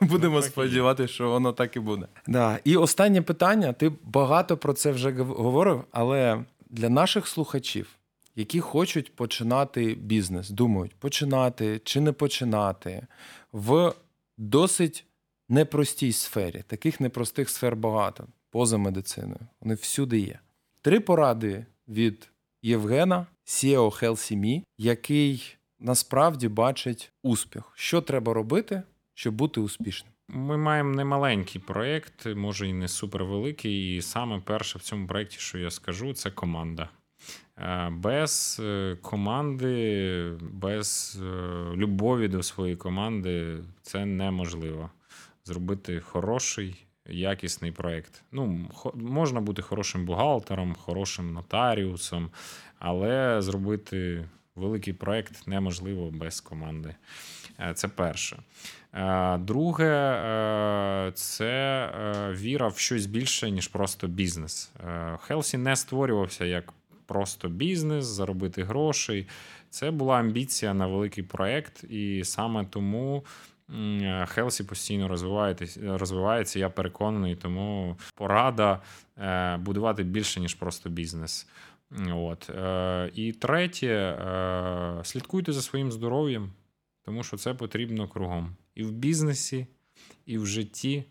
Будемо сподіватися, що воно так і буде. Да. І останнє питання: ти багато про це вже говорив, але для наших слухачів, які хочуть починати бізнес, думають, починати чи не починати в досить непростій сфері. Таких непростих сфер багато, поза медициною. Вони всюди є. Три поради від Євгена, CEO HealthyMe, який насправді бачить успіх. Що треба робити? щоб бути успішним? Ми маємо немаленький проєкт, може і не супервеликий. І саме перше в цьому проєкті, що я скажу, це команда. Е, без е, команди, без е, любові до своєї команди це неможливо. Зробити хороший, якісний проєкт. Ну, можна бути хорошим бухгалтером, хорошим нотаріусом, але зробити великий проєкт неможливо без команди. Це перше. Е, друге, е, це е, віра в щось більше, ніж просто бізнес. Хелсі не створювався як просто бізнес, заробити грошей. Це була амбіція на великий проєкт, і саме тому. Хелсі постійно розвивається, я переконаний, тому порада будувати більше, ніж просто бізнес. От. І третє, слідкуйте за своїм здоров'ям, тому що це потрібно кругом і в бізнесі, і в житті.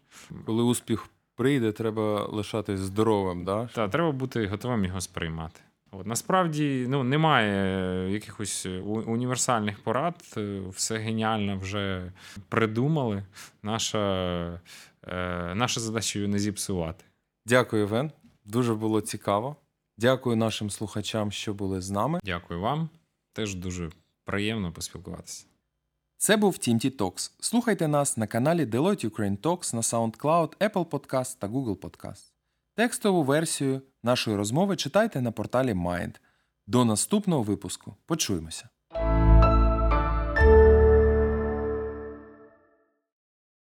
Коли успіх прийде, треба лишатись здоровим. да? Так, треба бути готовим його сприймати. От, Насправді ну, немає якихось універсальних порад, все геніально вже придумали. Наша е, наша задача її не зіпсувати. Дякую, Вен. Дуже було цікаво. Дякую нашим слухачам, що були з нами. Дякую вам. Теж дуже приємно поспілкуватися. Це був Тімті Talks. Слухайте нас на каналі Deloitte Ukraine Talks на SoundCloud, Apple Podcast та Google Podcast. Текстову версію нашої розмови читайте на порталі Mind. До наступного випуску. Почуємося!